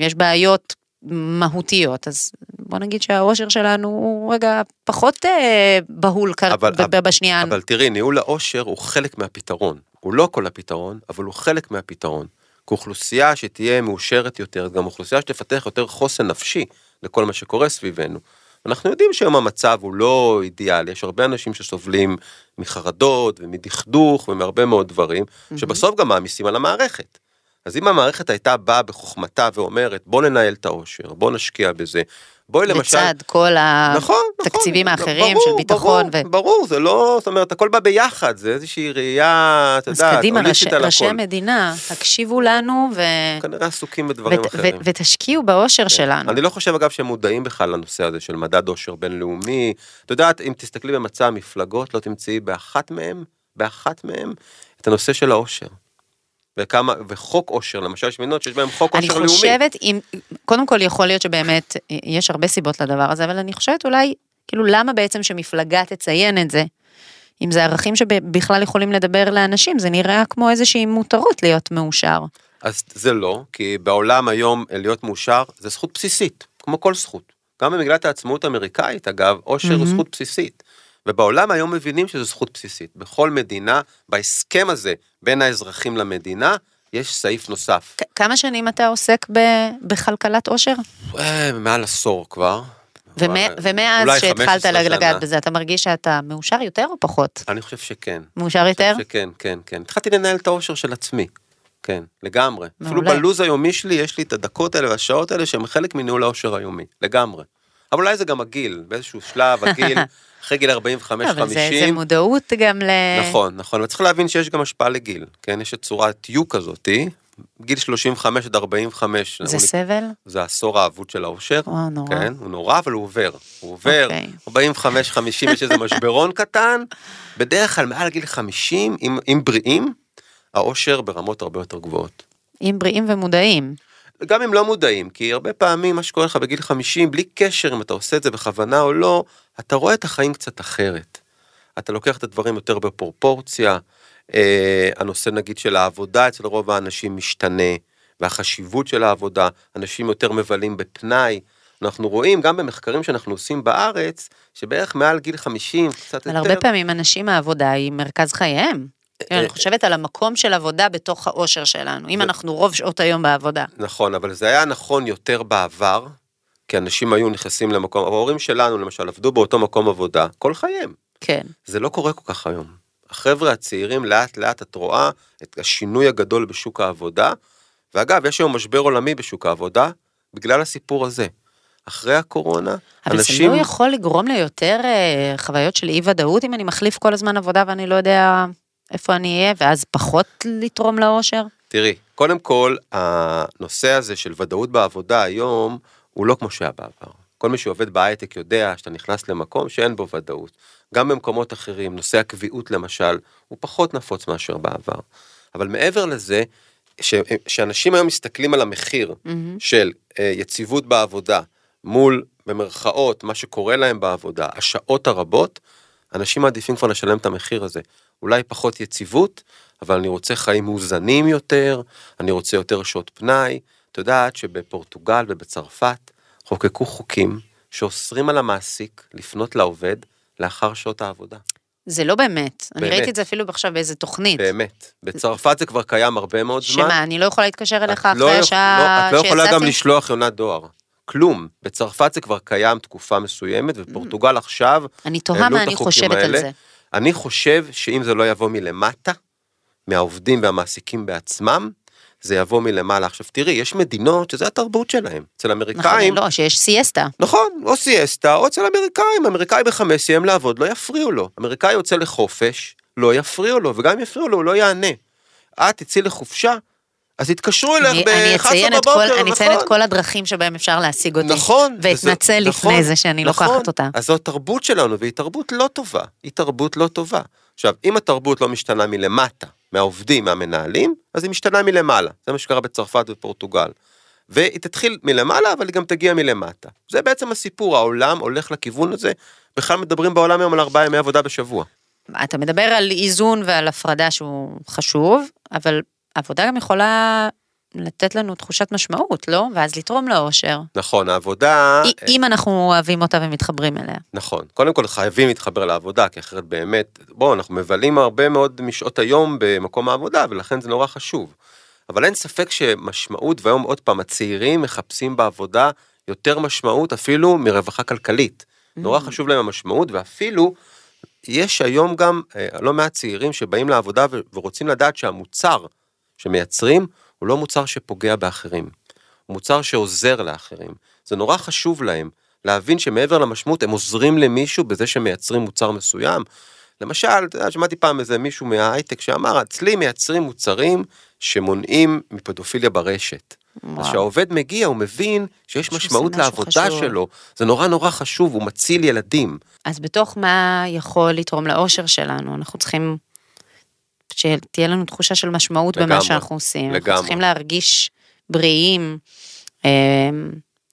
ויש בעיות מהותיות, אז בוא נגיד שהאושר שלנו הוא רגע פחות אה, בהול כ- אבל- ב- ב- בשנייה. אבל תראי, ניהול העושר הוא חלק מהפתרון. הוא לא כל הפתרון, אבל הוא חלק מהפתרון. כאוכלוסייה שתהיה מאושרת יותר, גם אוכלוסייה שתפתח יותר חוסן נפשי לכל מה שקורה סביבנו. אנחנו יודעים שהיום המצב הוא לא אידיאלי, יש הרבה אנשים שסובלים מחרדות ומדכדוך ומהרבה מאוד דברים, שבסוף גם מעמיסים על המערכת. אז אם המערכת הייתה באה בחוכמתה ואומרת, בוא ננהל את העושר, בוא נשקיע בזה, בואי למשל... לצד כל נכון, התקציבים נכון, האחרים ברור, של ביטחון. ברור, ו... ברור, זה לא, זאת אומרת, הכל בא ביחד, זה איזושהי ראייה, את אז יודעת, קדימה, ראשי, הוליסטית על ראשי הכל. המדינה, תקשיבו לנו ו... כנראה עסוקים בדברים ות, אחרים. ו, ותשקיעו באושר שלנו. אני לא חושב אגב שהם מודעים בכלל לנושא הזה של מדד עושר בינלאומי. את יודעת, אם תסתכלי במצע המפלגות, לא תמצאי באחת מהם, באחת מהם, את הנושא של העושר. וכמה, וחוק עושר, למשל יש מדינות שיש בהם חוק אני עושר לאומי. חושבת, אם, קודם כל יכול להיות שבאמת אה, יש הרבה סיבות לדבר הזה, אבל אני חושבת אולי, כאילו למה בעצם שמפלגה תציין את זה? אם זה ערכים שבכלל יכולים לדבר לאנשים, זה נראה כמו איזושהי מותרות להיות מאושר. אז זה לא, כי בעולם היום להיות מאושר זה זכות בסיסית, כמו כל זכות. גם במגילת העצמאות האמריקאית, אגב, עושר הוא מהמם. זכות בסיסית. ובעולם היום מבינים שזו זכות בסיסית. בכל מדינה, בהסכם הזה בין האזרחים למדינה, יש סעיף נוסף. כמה שנים אתה עוסק בכלכלת עושר? אה, מעל עשור כבר. ומאז שהתחלת 15 לגעת. בזה, אתה מרגיש שאתה מאושר יותר או פחות? אני חושב שכן. מאושר יותר? שכן, כן, כן. התחלתי לנהל את העושר של עצמי. כן, לגמרי. אפילו מעולה. בלו"ז היומי שלי יש לי את הדקות האלה והשעות האלה שהם חלק מניהול העושר היומי. לגמרי. אבל אולי זה גם הגיל, באיזשהו שלב, הגיל, אחרי גיל 45-50. לא, אבל זה, זה מודעות גם ל... נכון, נכון, אבל צריך להבין שיש גם השפעה לגיל, כן? יש את צורת תיוק כזאתי, גיל 35 עד 45. זה סבל? זה העשור האבוד של האושר. וואו, נורא. כן, הוא נורא, אבל הוא עובר. הוא עובר, אוקיי. 45-50 יש איזה משברון קטן, בדרך כלל מעל גיל 50, אם, אם בריאים, האושר ברמות הרבה יותר גבוהות. אם בריאים ומודעים. גם אם לא מודעים, כי הרבה פעמים מה שקורה לך בגיל 50, בלי קשר אם אתה עושה את זה בכוונה או לא, אתה רואה את החיים קצת אחרת. אתה לוקח את הדברים יותר בפרופורציה, אה, הנושא נגיד של העבודה אצל רוב האנשים משתנה, והחשיבות של העבודה, אנשים יותר מבלים בפנאי. אנחנו רואים גם במחקרים שאנחנו עושים בארץ, שבערך מעל גיל 50, קצת אבל יותר, הרבה פעמים אנשים העבודה היא מרכז חייהם. אה, אני חושבת על המקום של עבודה בתוך האושר שלנו, אם אנחנו רוב שעות היום בעבודה. נכון, אבל זה היה נכון יותר בעבר, כי אנשים היו נכנסים למקום, ההורים שלנו למשל עבדו באותו מקום עבודה כל חייהם. כן. זה לא קורה כל כך היום. החבר'ה הצעירים לאט לאט את רואה את השינוי הגדול בשוק העבודה, ואגב, יש היום משבר עולמי בשוק העבודה בגלל הסיפור הזה. אחרי הקורונה, אבל אנשים... זה לא יכול לגרום ליותר אה, חוויות של אי ודאות אם אני מחליף כל הזמן עבודה ואני לא יודע איפה אני אהיה, ואז פחות לתרום לאושר? תראי, קודם כל, הנושא הזה של ודאות בעבודה היום, הוא לא כמו שהיה בעבר. כל מי שעובד בהייטק יודע שאתה נכנס למקום שאין בו ודאות. גם במקומות אחרים, נושא הקביעות למשל, הוא פחות נפוץ מאשר בעבר. אבל מעבר לזה, ש- שאנשים היום מסתכלים על המחיר מהמם. של אה, יציבות בעבודה מול במרכאות מה שקורה להם בעבודה השעות הרבות אנשים מעדיפים כבר לשלם את המחיר הזה אולי פחות יציבות אבל אני רוצה חיים מאוזנים יותר אני רוצה יותר שעות פנאי את יודעת שבפורטוגל ובצרפת חוקקו חוקים שאוסרים על המעסיק לפנות לעובד לאחר שעות העבודה. זה לא באמת. אני באמת. ראיתי את זה אפילו עכשיו באיזה תוכנית. באמת. בצרפת זה כבר קיים הרבה מאוד זמן. שמה, אני לא יכולה להתקשר אליך לא אחרי יכ- השעה לא, את לא יכולה גם שיצאתי? לשלוח יונת דואר. כלום. בצרפת זה כבר קיים תקופה מסוימת, ופורטוגל עכשיו, אני תוהה מה אני חושבת על האלה. זה. אני חושב שאם זה לא יבוא מלמטה, מהעובדים והמעסיקים בעצמם, זה יבוא מלמעלה. עכשיו תראי, יש מדינות שזה התרבות שלהם. אצל נכון, אמריקאים, לא, שיש סיאסטה. נכון, או סיאסטה, או אצל אמריקאים, אמריקאי בחמש סיים לעבוד, לא יפריעו לו. אמריקאי יוצא לחופש, לא יפריעו לו, וגם אם יפריעו לו, הוא לא יענה. את תצאי לחופשה, אז יתקשרו אליך אני- אני ב-11 אציין את בבוקר, כל- אני אציין את נכון? כל הדרכים שבהם אפשר להשיג אותי. נכון. ואתנצל נכון, לפני זה שאני נכון. לוקחת אותה. אז זו התרבות שלנו, והיא תרבות לא טובה. היא תרבות לא טובה. עכשיו, אם התרבות לא משתנה מלמטה, מהעובדים, מהמנהלים, אז היא משתנה מלמעלה. זה מה שקרה בצרפת ופורטוגל. והיא תתחיל מלמעלה, אבל היא גם תגיע מלמטה. זה בעצם הסיפור, העולם הולך לכיוון הזה. בכלל מדברים בעולם היום על ארבעה ימי עבודה בשבוע. אתה מדבר על איזון ועל הפרדה שהוא חשוב, אבל עבודה גם יכולה לתת לנו תחושת משמעות, לא? ואז לתרום לאושר. נכון, העבודה... אי- אם אנחנו אוהבים אותה ומתחברים אליה. נכון. קודם כל חייבים להתחבר לעבודה, כי אחרת באמת, בואו, אנחנו מבלים הרבה מאוד משעות היום במקום העבודה, ולכן זה נורא חשוב. אבל אין ספק שמשמעות, והיום עוד פעם, הצעירים מחפשים בעבודה יותר משמעות אפילו מרווחה כלכלית. נורא חשוב להם המשמעות, ואפילו יש היום גם אה, לא מעט צעירים שבאים לעבודה ורוצים לדעת שהמוצר שמייצרים הוא לא מוצר שפוגע באחרים, הוא מוצר שעוזר לאחרים. זה נורא חשוב להם להבין שמעבר למשמעות הם עוזרים למישהו בזה שמייצרים מוצר מסוים. למשל, אתה יודע, שמעתי פעם איזה מישהו מההייטק שאמר, אצלי מייצרים מוצרים שמונעים מפדופיליה ברשת. אז וואו. כשהעובד מגיע הוא מבין שיש משמעות לעבודה חשוב. שלו, זה נורא נורא חשוב, הוא מציל ילדים. אז בתוך מה יכול לתרום לאושר שלנו, אנחנו צריכים שתהיה לנו תחושה של משמעות במה לגמרי, שאנחנו עושים. אנחנו לגמרי. צריכים להרגיש בריאים אה,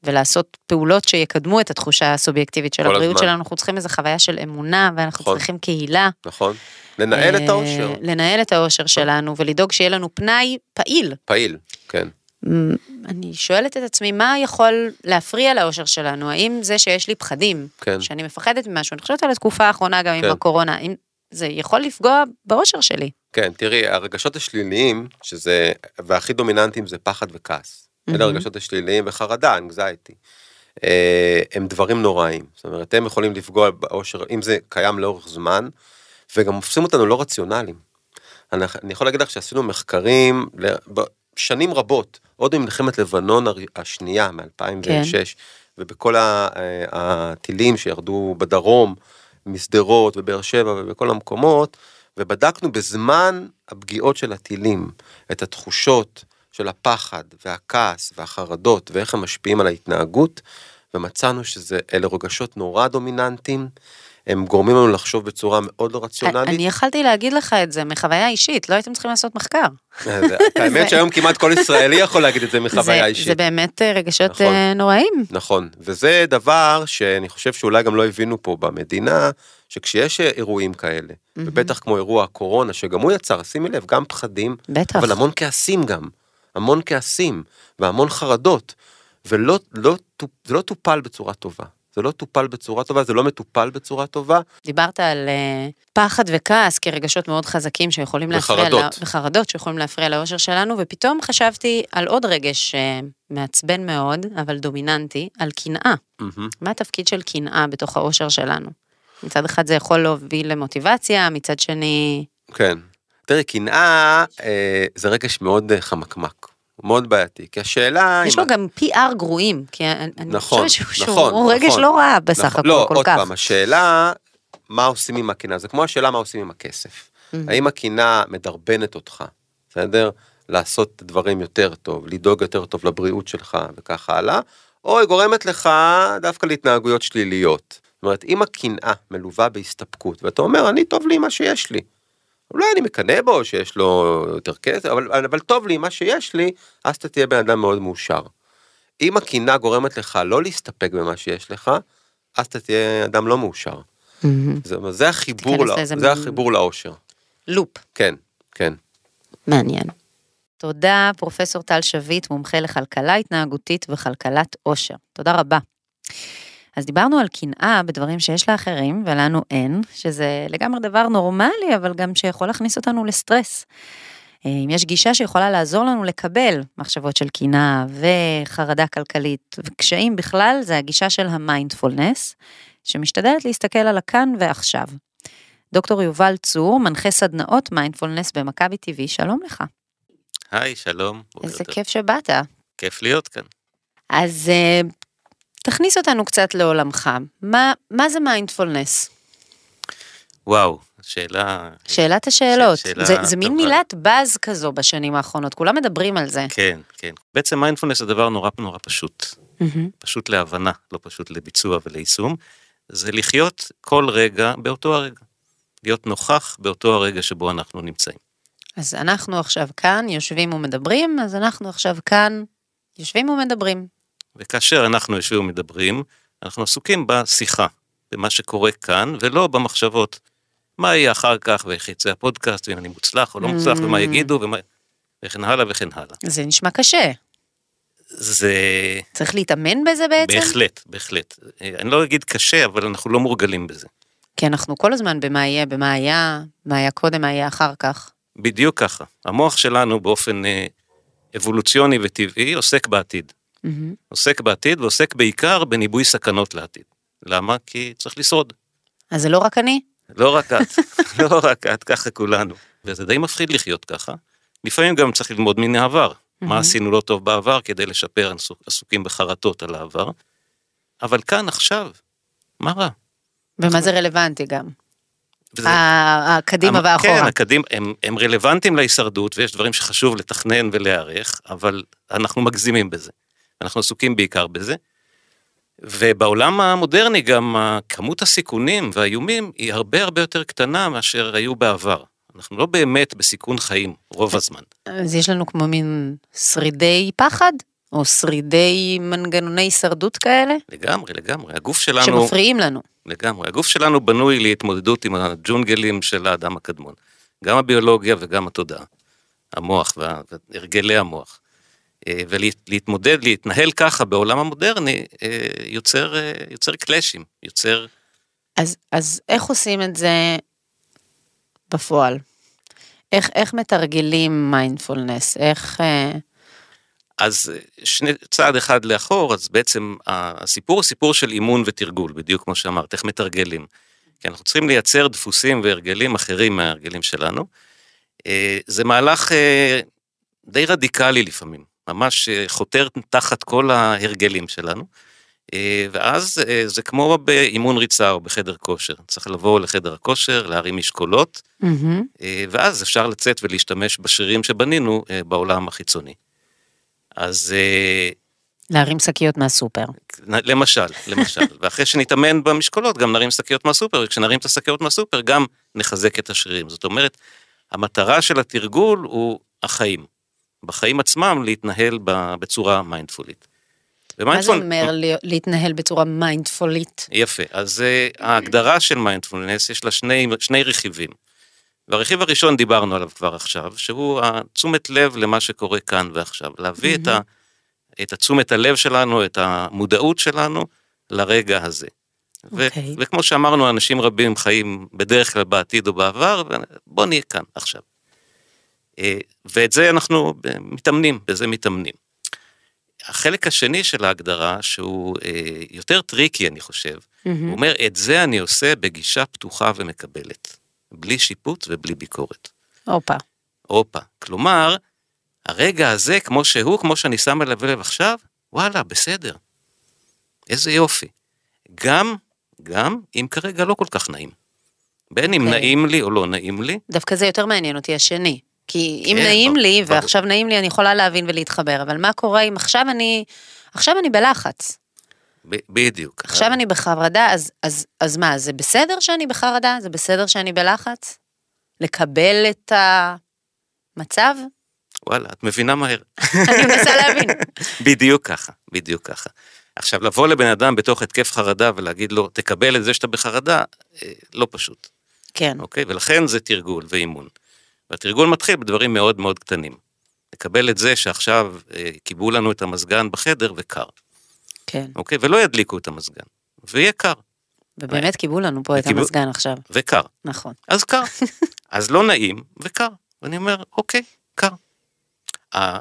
ולעשות פעולות שיקדמו את התחושה הסובייקטיבית של הבריאות הזמן. שלנו. אנחנו צריכים איזו חוויה של אמונה, ואנחנו נכון. צריכים קהילה. נכון? לנהל את אה, האושר, לנהל את האושר שלנו ולדאוג שיהיה לנו פנאי פעיל. פעיל, כן. מ, אני שואלת את עצמי, מה יכול להפריע לאושר שלנו? האם זה שיש לי פחדים, כן. שאני מפחדת ממשהו, אני חושבת על התקופה האחרונה גם כן. עם הקורונה, האם זה יכול לפגוע באושר שלי? כן, תראי, הרגשות השליליים, שזה, והכי דומיננטיים זה פחד וכעס. אלה מהמם. הרגשות השליליים וחרדה, אנגזייטי. אה, הם דברים נוראים. זאת אומרת, הם יכולים לפגוע באושר, אם זה קיים לאורך זמן, וגם הופכים אותנו לא רציונליים. אני, אני יכול להגיד לך שעשינו מחקרים שנים רבות, עוד במלחמת לבנון השנייה, מ-2006, כן. ובכל ה- אה, הטילים שירדו בדרום, משדרות ובאר שבע ובכל המקומות, ובדקנו בזמן הפגיעות של הטילים את התחושות של הפחד והכעס והחרדות ואיך הם משפיעים על ההתנהגות, ומצאנו שזה, אלה רגשות נורא דומיננטיים, הם גורמים לנו לחשוב בצורה מאוד לא רציונלית. אני יכלתי להגיד לך את זה מחוויה אישית, לא הייתם צריכים לעשות מחקר. אה, האמת שהיום כמעט כל ישראלי יכול להגיד את זה מחוויה אישית. זה באמת אה, רגשות נכון. אה, נוראים. נכון, וזה דבר שאני חושב שאולי גם לא הבינו פה במדינה, שכשיש אירועים כאלה, ובטח כמו אירוע הקורונה, שגם הוא יצר, שימי לב, גם פחדים, בטח. אבל המון כעסים גם, המון כעסים, והמון חרדות, ולא, לא, זה לא טופל בצורה טובה. זה לא טופל בצורה טובה, זה לא מטופל בצורה טובה, דיברת על אה, פחד וכעס כרגשות מאוד חזקים שיכולים להפריע, וחרדות. לה- וחרדות שיכולים להפריע לאושר שלנו, ופתאום חשבתי על עוד רגש אה, מעצבן מאוד, אבל דומיננטי, על קנאה. מהמם. מה התפקיד של קנאה בתוך האושר שלנו? מצד אחד זה יכול להוביל למוטיבציה, מצד שני... כן. תראי, קנאה אה, זה רגש מאוד אה, חמקמק, מאוד בעייתי, כי השאלה... יש לו גם PR גרועים, כי אני נכון, חושבת שהוא נכון, שהוא רגש נכון. לא רע בסך נכון, הכל לא, כל עוד כך. פעם, השאלה, מה עושים עם הקנאה? זה כמו השאלה מה עושים עם הכסף. האם הקנאה מדרבנת אותך, בסדר? לעשות דברים יותר טוב, לדאוג יותר טוב לבריאות שלך וכך הלאה, או היא גורמת לך דווקא להתנהגויות שליליות. זאת אומרת, אם הקנאה מלווה בהסתפקות, ואתה אומר, אני טוב לי עם מה שיש לי, אולי אני מקנא בו שיש לו יותר כסף, אבל, אבל טוב לי מה שיש לי, אז אתה תהיה בן אדם מאוד מאושר. אם הקנאה גורמת לך לא להסתפק במה שיש לך, אז אתה תהיה אדם לא מאושר. זה, זה החיבור, לא, זה מין- החיבור לאושר. לופ. כן, כן. מעניין. תודה, פרופסור טל שביט, מומחה לכלכלה התנהגותית וכלכלת עושר. תודה רבה. אז דיברנו על קנאה בדברים שיש לאחרים ולנו אין, שזה לגמרי דבר נורמלי, אבל גם שיכול להכניס אותנו לסטרס. אה, אם יש גישה שיכולה לעזור לנו לקבל מחשבות של קנאה וחרדה כלכלית וקשיים בכלל, זה הגישה של המיינדפולנס, שמשתדלת להסתכל על הכאן ועכשיו. דוקטור יובל צור, מנחה סדנאות מיינדפולנס במכבי TV, שלום לך. היי, שלום. איזה טוב. כיף שבאת. כיף להיות כאן. אז אה, תכניס אותנו קצת לעולמך. מה, מה זה מיינדפולנס? וואו, שאלה... שאלת השאלות. שאלה זה, זה מין טובה. מילת באז כזו בשנים האחרונות, כולם מדברים על זה. כן, כן. בעצם מיינדפולנס זה דבר נורא נורא פשוט. מהמם. פשוט להבנה, לא פשוט לביצוע וליישום. זה לחיות כל רגע באותו הרגע. להיות נוכח באותו הרגע שבו אנחנו נמצאים. אז אנחנו עכשיו כאן יושבים ומדברים, אז אנחנו עכשיו כאן יושבים ומדברים. וכאשר אנחנו יושבים ומדברים, אנחנו עסוקים בשיחה, במה שקורה כאן, ולא במחשבות. מה יהיה אחר כך, ואיך יצא הפודקאסט, ואם אני מוצלח או לא מוצלח, ומה Mm. יגידו, ומה... וכן הלאה וכן הלאה. זה נשמע קשה. זה צריך להתאמן בזה בעצם? בהחלט, בהחלט. אני לא אגיד קשה, אבל אנחנו לא מורגלים בזה. כי אנחנו כל הזמן במה יהיה, במה היה, מה היה קודם, מה יהיה אחר כך. בדיוק ככה. המוח שלנו באופן אה, אבולוציוני וטבעי עוסק בעתיד. מהמם. עוסק בעתיד ועוסק בעיקר בניבוי סכנות לעתיד. למה? כי צריך לשרוד. אז זה לא רק אני? לא רק את, לא רק את, ככה כולנו. וזה די מפחיד לחיות ככה. לפעמים גם צריך ללמוד מן העבר. מה עשינו לא טוב בעבר כדי לשפר, עסוקים בחרטות על העבר. אבל כאן, עכשיו, מה רע? ומה זה רלוונטי גם? וזה- הקדימה המ- והאחורה. כן, הקדים, הם, הם רלוונטיים להישרדות, ויש דברים שחשוב לתכנן ולהיערך, אבל אנחנו מגזימים בזה. אנחנו עסוקים בעיקר בזה. ובעולם המודרני גם כמות הסיכונים והאיומים היא הרבה הרבה יותר קטנה מאשר היו בעבר. אנחנו לא באמת בסיכון חיים רוב הזמן. אז יש לנו כמו מין שרידי פחד? או שרידי מנגנוני הישרדות כאלה? לגמרי, לגמרי. הגוף שלנו, שמפריעים לנו. לגמרי, הגוף שלנו בנוי להתמודדות עם הג'ונגלים של האדם הקדמון. גם הביולוגיה וגם התודעה. המוח וה- והרגלי המוח. אה, ולהתמודד, להתנהל ככה בעולם המודרני, אה, יוצר, אה, יוצר קלאשים, יוצר... אז, אז איך עושים את זה בפועל? איך, איך מתרגלים מיינדפולנס? איך... אז שני, צעד אחד לאחור, אז בעצם הסיפור הוא סיפור של אימון ותרגול, בדיוק כמו שאמרת, איך מתרגלים. כי אנחנו צריכים לייצר דפוסים והרגלים אחרים מההרגלים שלנו. זה מהלך די רדיקלי לפעמים, ממש אה, חותר תחת כל ההרגלים שלנו. אה, ואז אה, זה כמו באימון ריצה או בחדר כושר, צריך לבוא לחדר הכושר, להרים משקולות. אה, ואז אפשר לצאת ולהשתמש בשרירים שבנינו בעולם החיצוני. אז להרים שקיות מהסופר. למשל, למשל, ואחרי שנתאמן במשקולות גם נרים שקיות מהסופר, וכשנרים את השקיות מהסופר גם נחזק את השרירים. זאת אומרת, המטרה של התרגול הוא החיים. בחיים עצמם להתנהל בצורה מיינדפולית. מה זה אומר להתנהל בצורה מיינדפולית? יפה, אז uh, ההגדרה של מיינדפולנס יש לה שני, שני רכיבים. והרכיב הראשון דיברנו עליו כבר עכשיו, שהוא התשומת לב למה שקורה כאן ועכשיו. להביא את, ה, את התשומת הלב שלנו, את המודעות שלנו לרגע הזה. ו- אוקיי. וכמו שאמרנו, אנשים רבים חיים בדרך כלל בעתיד או בעבר, ובוא נהיה כאן עכשיו. אה, ואת זה אנחנו מתאמנים, בזה מתאמנים. החלק השני של ההגדרה, שהוא אה, יותר tricky, אני חושב, הוא אומר, את זה אני עושה בגישה פתוחה ומקבלת, בלי שיפוט ובלי ביקורת. הופה. הופה. כלומר, הרגע הזה, כמו שהוא, כמו שאני שם אליו לב עכשיו, וואלה, בסדר. איזה יופי. גם, גם אם כרגע לא כל כך נעים. בין אם אוקיי. נעים לי או לא נעים לי, דווקא זה יותר מעניין אותי השני. כי אם כן, נעים לי, ברור. ועכשיו נעים לי, אני יכולה להבין ולהתחבר, אבל מה קורה אם עכשיו אני, עכשיו אני בלחץ, ב- בדיוק. עכשיו אני בחרדה, אז, אז, אז מה, זה בסדר שאני בחרדה? זה בסדר שאני בלחץ? לקבל את המצב? וואלה, את מבינה מהר. אני מנסה להבין. בדיוק ככה, בדיוק ככה. עכשיו, לבוא לבן אדם בתוך התקף חרדה ולהגיד לו, תקבל את זה שאתה בחרדה, אה, לא פשוט, כן, אוקיי? ולכן זה תרגול ואימון. והתרגול מתחיל בדברים מאוד מאוד קטנים. לקבל את זה שעכשיו אה, כיבו לנו את המזגן בחדר וקר, כן. אוקיי? ולא ידליקו את המזגן, ויהיה קר, ובאמת קיבלו לנו פה את וקיבלו- המזגן עכשיו. וקר. נכון. אז קר. אז לא נעים וקר. ואני אומר, אוקיי, קר. ה-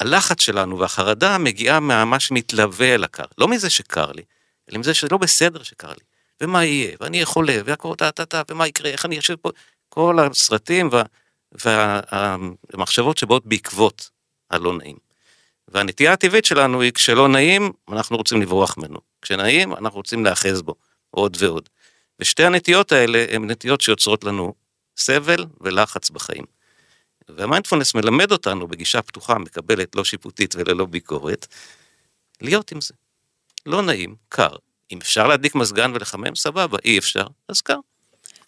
הלחץ שלנו והחרדה מגיעה ממה שמתלווה אל הקר. לא מזה שקר לי, אלא מזה שלא בסדר שקר לי. ומה יהיה, ואני אהיה חולה, והכל טה טה טה, ומה יקרה, איך אני אשב פה, כל הסרטים והמחשבות שבאות בעקבות הלא נעים. והנטייה הטבעית שלנו היא כשלא נעים, אנחנו רוצים לברוח ממנו. כשנעים, אנחנו רוצים להאחז בו עוד ועוד. ושתי הנטיות האלה הן נטיות שיוצרות לנו סבל ולחץ בחיים. והמיינדפולנס מלמד אותנו בגישה פתוחה, מקבלת, לא שיפוטית וללא ביקורת, להיות עם זה. לא נעים, קר. אם אפשר להדליק מזגן ולחמם, סבבה, אי אפשר, אז קר.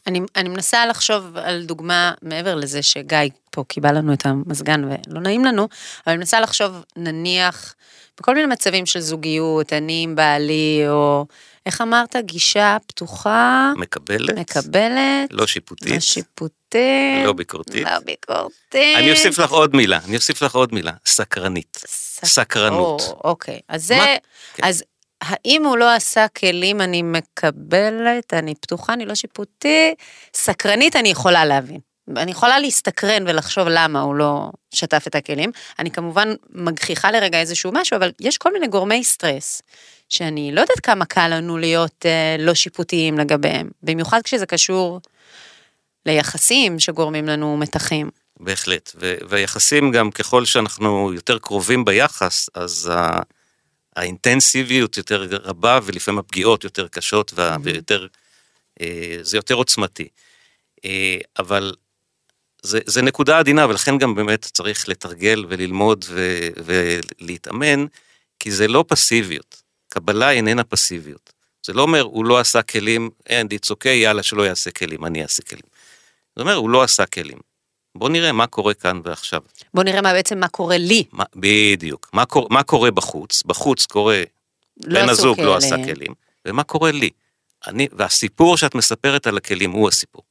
אני, אני מנסה לחשוב על דוגמה מעבר לזה שגיא פה קיבל לנו את המזגן ולא נעים לנו, אבל אני מנסה לחשוב נניח בכל מיני מצבים של זוגיות, אני עם בעלי, או איך אמרת, גישה פתוחה, מקבלת, מקבלת, לא שיפוטית, לא שיפוטית, לא ביקורתית. לא ביקורתית. אני אוסיף לך עוד מילה, אני אוסיף לך עוד מילה, סקרנית. סקרנות. או, אוקיי, אז זה, מה? כן. אז האם הוא לא עשה כלים, אני מקבלת, אני פתוחה, אני לא שיפוטי, סקרנית אני יכולה להבין. אני יכולה להסתקרן ולחשוב למה הוא לא שטף את הכלים. אני כמובן מגחיכה לרגע איזשהו משהו, אבל יש כל מיני גורמי סטרס, שאני לא יודעת כמה קל לנו להיות אה, לא שיפוטיים לגביהם, במיוחד כשזה קשור ליחסים שגורמים לנו מתחים. בהחלט, ו- והיחסים גם ככל שאנחנו יותר קרובים ביחס, אז ה- האינטנסיביות יותר רבה ולפעמים הפגיעות יותר קשות וה- ויותר, אה, זה יותר עוצמתי. אה, אבל זה, זה נקודה עדינה ולכן גם באמת צריך לתרגל וללמוד ו- ולהתאמן, כי זה לא פסיביות, קבלה איננה פסיביות. זה לא אומר, הוא לא עשה כלים, אין, it's okay, יאללה, שלא יעשה כלים, אני אעשה כלים. זה אומר, הוא לא עשה כלים. בוא נראה מה קורה כאן ועכשיו. בוא נראה מה בעצם מה קורה לי. מה, בדיוק. מה, קור, מה קורה בחוץ? בחוץ קורה, לא בן הזוג לא כלים. עשה כלים, ומה קורה לי? אני, והסיפור שאת מספרת על הכלים הוא הסיפור.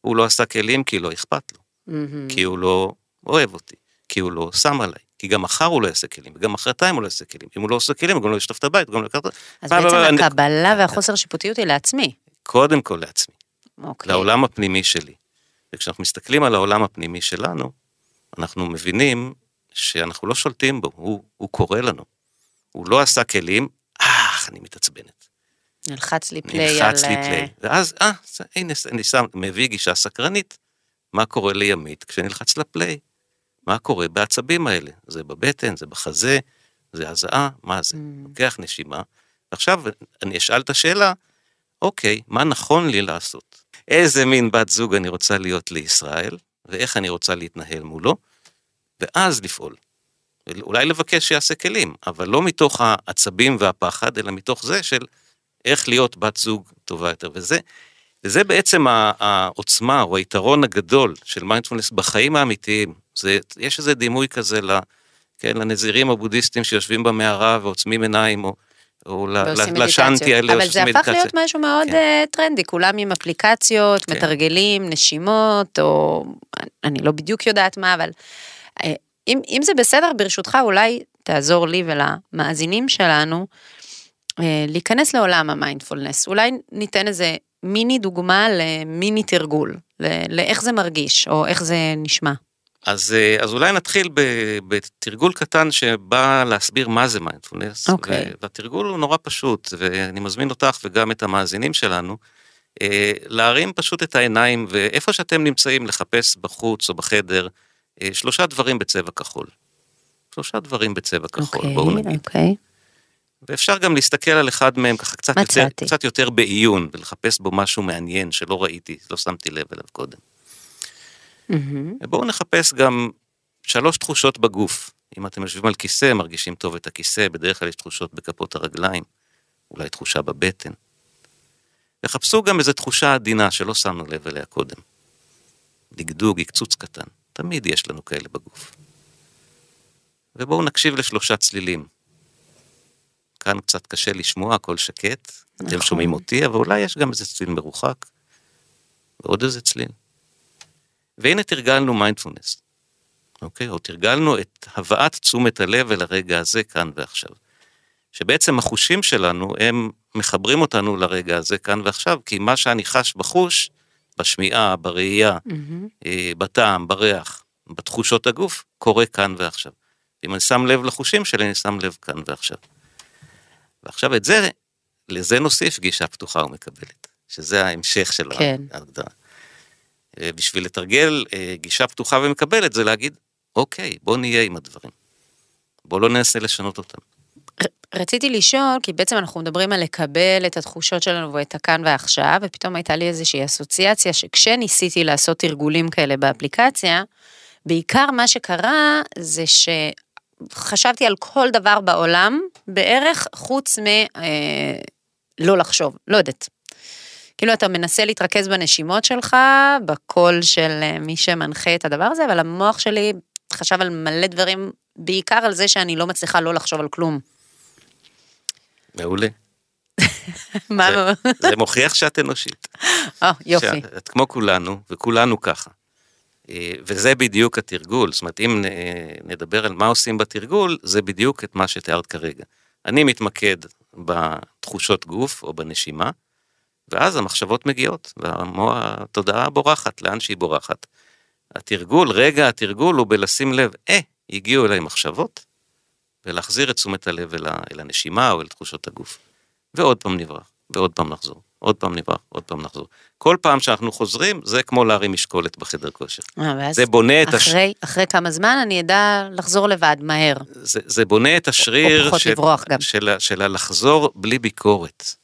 הוא לא עשה כלים כי לא אכפת לו, מהמם. כי הוא לא אוהב אותי, כי הוא לא שם עליי, כי גם מחר הוא לא יעשה כלים, וגם מחרתיים הוא לא יעשה כלים. אם הוא לא עושה כלים, הוא גם לא ישטוף את הבית, הוא גם לא יקר... אז בעצם אני- הקבלה והחוסר שיפוטיות היא לעצמי. קודם כל לעצמי. אוקיי. לעולם הפנימי שלי. וכשאנחנו מסתכלים על העולם הפנימי שלנו, אנחנו מבינים שאנחנו לא שולטים בו, הוא, הוא קורא לנו. הוא לא עשה כלים, אך, אני מתעצבנת. נלחץ לי פליי על... נלחץ לי פליי. ואז, אה, הנה, אני שם, מביא גישה סקרנית. מה קורה לימית כשנלחץ לפליי? מה קורה בעצבים האלה? זה בבטן, זה בחזה, זה הזעה, מה זה? Mm. לוקח נשימה. עכשיו אני אשאל את השאלה, אוקיי, מה נכון לי לעשות? איזה מין בת זוג אני רוצה להיות לישראל, ואיך אני רוצה להתנהל מולו, ואז לפעול. אולי לבקש שיעשה כלים, אבל לא מתוך העצבים והפחד, אלא מתוך זה של איך להיות בת זוג טובה יותר. וזה, וזה בעצם העוצמה או היתרון הגדול של מיינדפולנס בחיים האמיתיים. זה, יש איזה דימוי כזה ל, כן, לנזירים הבודהיסטים שיושבים במערה ועוצמים עיניים, או, או לשאנטי. האלה, אבל זה הפך מדיטציה. להיות משהו מאוד כן. אה, טרנדי, כולם עם אפליקציות, כן. מתרגלים, נשימות, או אני לא בדיוק יודעת מה, אבל אה, אם, אם זה בסדר, ברשותך, אולי תעזור לי ולמאזינים שלנו אה, להיכנס לעולם המיינדפולנס. אולי ניתן איזה מיני דוגמה למיני תרגול, לאיך זה מרגיש, או איך זה נשמע. אז, אה, אז אולי נתחיל בתרגול קטן שבא להסביר מה זה מיינדפולנס. אוקיי. ו- והתרגול הוא נורא פשוט, ואני מזמין אותך וגם את המאזינים שלנו, אה, להרים פשוט את העיניים, ואיפה שאתם נמצאים, לחפש בחוץ או בחדר, אה, שלושה דברים בצבע כחול. שלושה דברים בצבע כחול, אוקיי, בואו נגיד. אוקיי. ואפשר גם להסתכל על אחד מהם ככה קצת יותר. קצת יותר בעיון, ולחפש בו משהו מעניין שלא ראיתי, לא שמתי לב אליו קודם. מהמם. בואו נחפש גם שלוש תחושות בגוף. אם אתם יושבים על כיסא, מרגישים טוב את הכיסא, בדרך כלל יש תחושות בכפות הרגליים, אולי תחושה בבטן. וחפשו גם איזו תחושה עדינה שלא שמנו לב אליה קודם. דגדוג, עקצוץ קטן. תמיד יש לנו כאלה בגוף. ובואו נקשיב לשלושה צלילים. כאן קצת קשה לשמוע, הכל שקט. נכון. אתם שומעים אותי, אבל אולי יש גם איזה צליל מרוחק. ועוד איזה צליל. והנה תרגלנו מיינדפולנס. אוקיי? או תרגלנו את הבאת תשומת הלב אל הרגע הזה כאן ועכשיו. שבעצם החושים שלנו, הם מחברים אותנו לרגע הזה כאן ועכשיו, כי מה שאני חש בחוש, בשמיעה, בראייה, mm-hmm. בטעם, בריח, בתחושות הגוף, קורה כאן ועכשיו. אם אני שם לב לחושים שלי, אני שם לב כאן ועכשיו. ועכשיו את זה, לזה נוסיף גישה פתוחה ומקבלת, שזה ההמשך של כן. ההגדרה. אה, בשביל לתרגל אה, גישה פתוחה ומקבלת, זה להגיד, אוקיי, בוא נהיה עם הדברים. בוא לא ננסה לשנות אותם. רציתי לשאול, כי בעצם אנחנו מדברים על לקבל את התחושות שלנו ואת הכאן ועכשיו, ופתאום הייתה לי איזושהי אסוציאציה שכשניסיתי לעשות תרגולים כאלה באפליקציה, בעיקר מה שקרה זה שחשבתי על כל דבר בעולם בערך חוץ מ... אה, לא לחשוב, לא יודעת. כאילו אתה מנסה להתרכז בנשימות שלך, בקול של אה, מי שמנחה את הדבר הזה, אבל המוח שלי חשב על מלא דברים, בעיקר על זה שאני לא מצליחה לא לחשוב על כלום. מעולה. מה? זה, זה מוכיח שאת אנושית. או, יופי. שאת כמו כולנו, וכולנו ככה. אה, וזה בדיוק התרגול, זאת אומרת, אם נדבר על מה עושים בתרגול, זה בדיוק את מה שתיארת כרגע. אני מתמקד בתחושות גוף או בנשימה, ואז המחשבות מגיעות, והתודעה בורחת, לאן שהיא בורחת. התרגול, רגע התרגול הוא בלשים לב, אה, הגיעו אליי מחשבות, ולהחזיר את תשומת הלב אל, אל הנשימה או אל תחושות הגוף. ועוד פעם נברח, ועוד פעם נחזור, עוד פעם נברח, עוד פעם נחזור. כל פעם שאנחנו חוזרים, זה כמו להרים משקולת בחדר כושר. אה, זה בונה את הש... אחרי, אחרי כמה זמן אני אדע לחזור לבד, מהר. זה, זה בונה את השריר או, או של, גם. של, של הלחזור בלי ביקורת.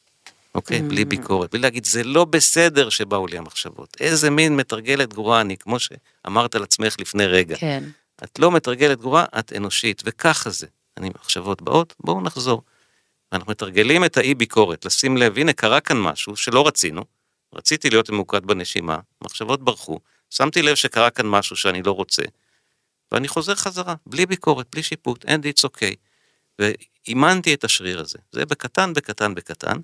אוקיי? Mm. בלי ביקורת, בלי להגיד, זה לא בסדר שבאו לי המחשבות. איזה מין מתרגלת גרועה אני, כמו שאמרת על עצמך לפני רגע. כן. את לא מתרגלת גרועה, את אנושית, וככה זה. אני, מחשבות באות, בואו נחזור. אנחנו מתרגלים את האי ביקורת, לשים לב, הנה קרה כאן משהו שלא רצינו, רציתי להיות ממוקד בנשימה, מחשבות ברחו, שמתי לב שקרה כאן משהו שאני לא רוצה, ואני חוזר חזרה, בלי ביקורת, בלי שיפוט, די it's okay. ואימנתי את השריר הזה, זה בקטן, בקטן, בקטן.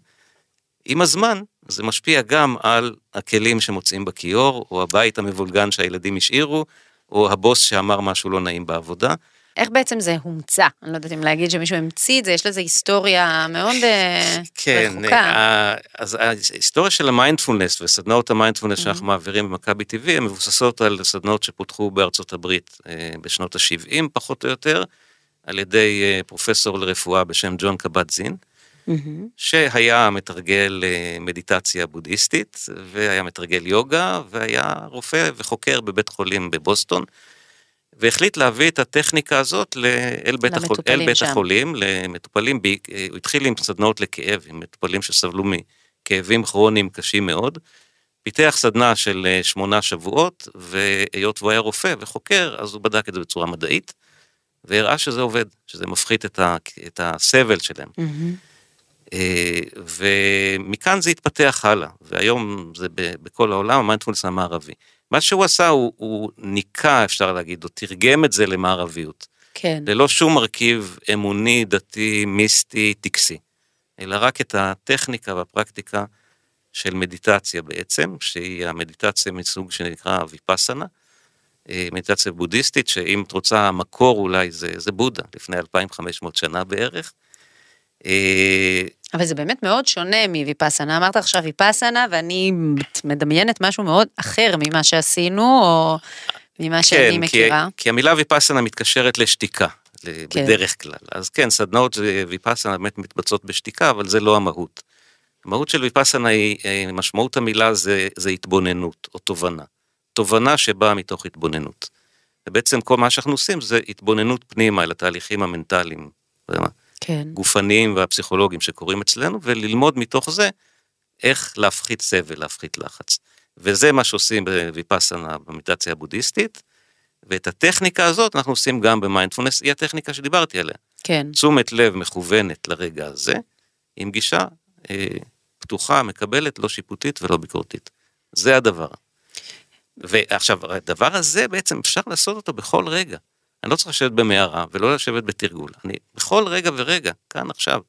עם הזמן, זה משפיע גם על הכלים שמוצאים בכיור, או הבית המבולגן שהילדים השאירו, או הבוס שאמר משהו לא נעים בעבודה. איך בעצם זה הומצא? אני לא יודעת אם להגיד שמישהו המציא את זה, יש לזה היסטוריה מאוד אה, כן, רחוקה. כן, אז ההיסטוריה של המיינדפולנס וסדנאות המיינדפולנס שאנחנו mm-hmm. מעבירים במכבי TV, הן מבוססות על סדנאות שפותחו בארצות הברית אה, בשנות ה-70 פחות או יותר, על ידי פרופסור לרפואה בשם ג'ון קבט זין. Mm-hmm. שהיה מתרגל מדיטציה בודהיסטית, והיה מתרגל יוגה, והיה רופא וחוקר בבית חולים בבוסטון, והחליט להביא את הטכניקה הזאת אל בית, החול, אל בית החולים, למטופלים, הוא התחיל עם סדנאות לכאב, עם מטופלים שסבלו מכאבים כרוניים קשים מאוד, פיתח סדנה של אה, שמונה שבועות, והיות והוא היה רופא וחוקר, אז הוא בדק את זה בצורה מדעית, והראה שזה עובד, שזה מפחית את, ה, את הסבל שלהם. Mm-hmm. ומכאן זה התפתח הלאה, והיום זה בכל העולם, המיינדפולנס המערבי. מה שהוא עשה, הוא, הוא ניקה, אפשר להגיד, או תרגם את זה למערביות. כן. ללא שום מרכיב אמוני, דתי, מיסטי, טקסי, אלא רק את הטכניקה והפרקטיקה של מדיטציה בעצם, שהיא המדיטציה מסוג שנקרא ויפאסנה, אה, מדיטציה בודהיסטית, שאם את רוצה, המקור אולי זה, זה בודה, לפני 2,500 שנה בערך. אבל זה באמת מאוד שונה מוויפאסנה. אמרת עכשיו ויפאסנה, ואני מדמיינת משהו מאוד אחר ממה שעשינו, או ממה כן, שאני מכירה. כי, כי המילה ויפאסנה מתקשרת לשתיקה, כן. בדרך כלל. אז כן, סדנאות ויפאסנה באמת מתבצעות בשתיקה, אבל זה לא המהות. המהות של ויפאסנה היא, אה, משמעות המילה זה, זה התבוננות או תובנה. תובנה שבאה מתוך התבוננות. ובעצם כל מה שאנחנו עושים זה התבוננות פנימה אל התהליכים המנטליים. כן. גופניים והפסיכולוגיים שקורים אצלנו, וללמוד מתוך זה איך להפחית סבל, להפחית לחץ. וזה מה שעושים בוויפאסנה, במדיטציה הבודהיסטית, ואת הטכניקה הזאת אנחנו עושים גם במיינדפולנס, היא הטכניקה שדיברתי עליה. כן. תשומת לב מכוונת לרגע הזה, עם גישה אה, פתוחה, מקבלת, לא שיפוטית ולא ביקורתית. זה הדבר. ועכשיו, הדבר הזה בעצם אפשר לעשות אותו בכל רגע. אני לא צריך לשבת במערה ולא לשבת בתרגול. אני בכל רגע ורגע, כאן עכשיו,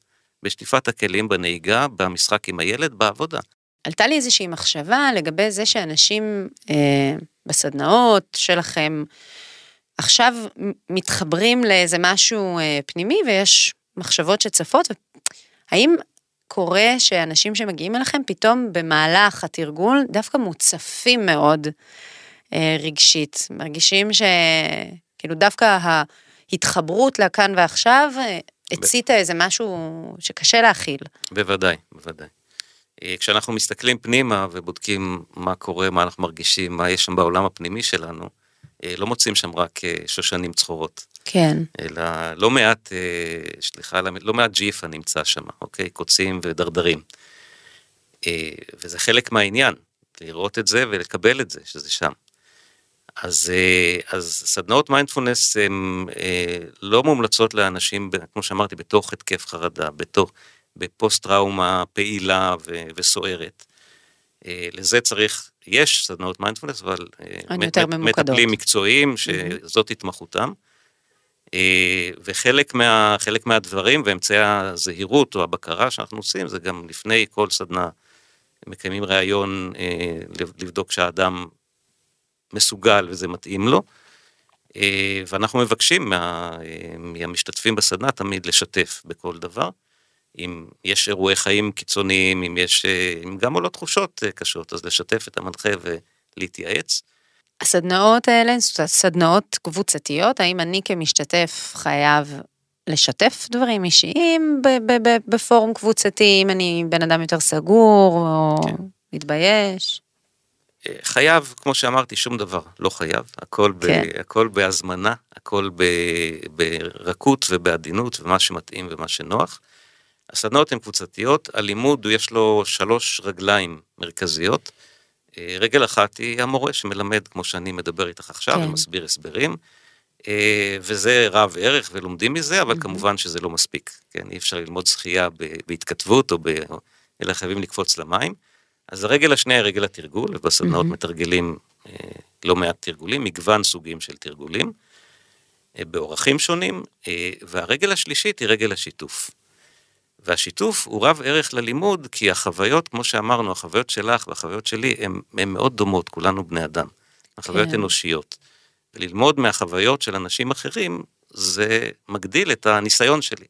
בשטיפת הכלים, בנהיגה, במשחק עם הילד, בעבודה. עלתה לי איזושהי מחשבה לגבי זה שאנשים אה, בסדנאות שלכם עכשיו מתחברים לאיזה משהו אה, פנימי ויש מחשבות שצפות. האם קורה שאנשים שמגיעים אליכם פתאום במהלך התרגול דווקא מוצפים מאוד אה, רגשית, מרגישים שכאילו דווקא ההתחברות לכאן ועכשיו אה, הציתה איזה משהו שקשה להכיל. בוודאי, בוודאי. אה, כשאנחנו מסתכלים פנימה ובודקים מה קורה, מה אנחנו מרגישים, מה יש שם בעולם הפנימי שלנו, אה, לא מוצאים שם רק שושנים צחורות. כן. אלא לא מעט, סליחה, לא מעט ג'יפה נמצא שם, אוקיי? קוצים ודרדרים. וזה חלק מהעניין, לראות את זה ולקבל את זה, שזה שם. אז, אז סדנאות מיינדפולנס הן לא מומלצות לאנשים, כמו שאמרתי, בתוך התקף חרדה, בתוך, בפוסט טראומה פעילה ו- וסוערת. אה, לזה צריך, יש סדנאות מיינדפולנס, אבל אה, מטפלים מקצועיים שזאת התמחותם. אה, וחלק מה, מהדברים ואמצעי הזהירות או הבקרה שאנחנו עושים זה גם לפני כל סדנה מקיימים ראיון לבדוק שהאדם מסוגל וזה מתאים לו. ואנחנו מבקשים מה, מהמשתתפים בסדנה תמיד לשתף בכל דבר. אם יש אירועי חיים קיצוניים, אם יש, אה, אם גם עולות תחושות אה, קשות, אז לשתף את המנחה ולהתייעץ. הסדנאות האלה, סדנאות קבוצתיות, האם אני כמשתתף חייב לשתף דברים אישיים בפורום קבוצתי, אם אני בן אדם יותר סגור או כן. מתבייש? אה, חייב, כמו שאמרתי, שום דבר, לא חייב, הכל, כן. ב, הכל בהזמנה, הכל ב, ברכות ובעדינות ומה שמתאים ומה שנוח. הסדנאות הן קבוצתיות, הלימוד יש לו שלוש רגליים מרכזיות. אה, רגל אחת היא המורה שמלמד, כמו שאני מדבר איתך עכשיו, כן. ומסביר הסברים, אה, וזה רב ערך ולומדים מזה, אבל mm-hmm. כמובן שזה לא מספיק, כן, אי אפשר ללמוד שחייה בהתכתבות, או ב... אלא חייבים לקפוץ למים. אז הרגל השנייה היא רגל התרגול, ובסדנאות mm-hmm. מתרגלים אה, לא מעט תרגולים, מגוון סוגים של תרגולים, באורחים שונים, והרגל השלישית היא רגל השיתוף. והשיתוף הוא רב ערך ללימוד, כי החוויות, כמו שאמרנו, החוויות שלך והחוויות שלי, הן מאוד דומות, כולנו בני אדם. החוויות כן. אנושיות. וללמוד מהחוויות של אנשים אחרים, זה מגדיל את הניסיון שלי.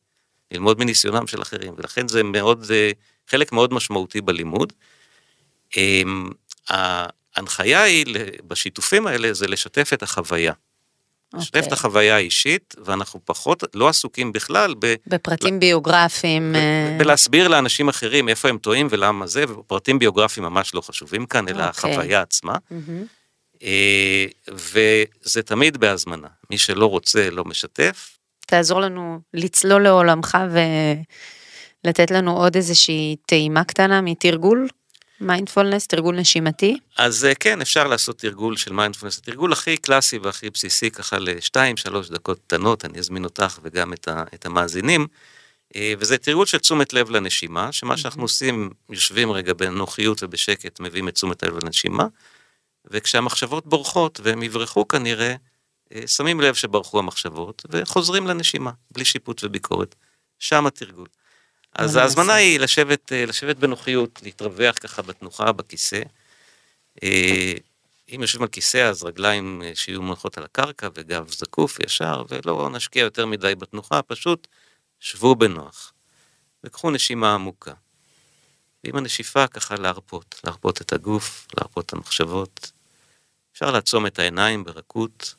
ללמוד מניסיונם של אחרים, ולכן זה מאוד, זה חלק מאוד משמעותי בלימוד. אמ, ההנחיה היא, בשיתופים האלה, זה לשתף את החוויה. לשתף okay. את אוקיי. החוויה האישית, ואנחנו פחות, לא עסוקים בכלל ב... בפרטים ל... ביוגרפיים. ב... בלהסביר לאנשים אחרים איפה הם טועים ולמה זה, ופרטים ביוגרפיים ממש לא חשובים כאן, אלא okay. אוקיי. החוויה עצמה. Mm-hmm. וזה תמיד בהזמנה, מי שלא רוצה לא משתף. תעזור לנו לצלול לעולמך ולתת לנו עוד איזושהי טעימה קטנה מתרגול. מיינדפולנס, תרגול נשימתי? אז אה, כן, אפשר לעשות תרגול של מיינדפולנס. התרגול הכי קלאסי והכי בסיסי, ככה לשתיים, שלוש דקות קטנות, אני אזמין אותך וגם את, ה, את המאזינים. אה, וזה תרגול של תשומת לב לנשימה, שמה שאנחנו עושים, יושבים רגע בנוחיות ובשקט, מביאים את תשומת לב לנשימה, וכשהמחשבות בורחות, והם יברחו כנראה, אה, שמים לב שברחו המחשבות, וחוזרים לנשימה, בלי שיפוט וביקורת. שם התרגול. אז ההזמנה היא לשבת, אה, לשבת בנוחיות, להתרווח ככה בתנוחה בכיסא. אה, אם יושבים על כיסא אז רגליים אה, שיהיו מונחות על הקרקע וגב זקוף ישר, ולא נשקיע יותר מדי בתנוחה, פשוט שבו בנוח. וקחו נשימה עמוקה. ועם הנשיפה ככה להרפות, להרפות את הגוף, להרפות את המחשבות. אפשר לעצום את העיניים ברכות,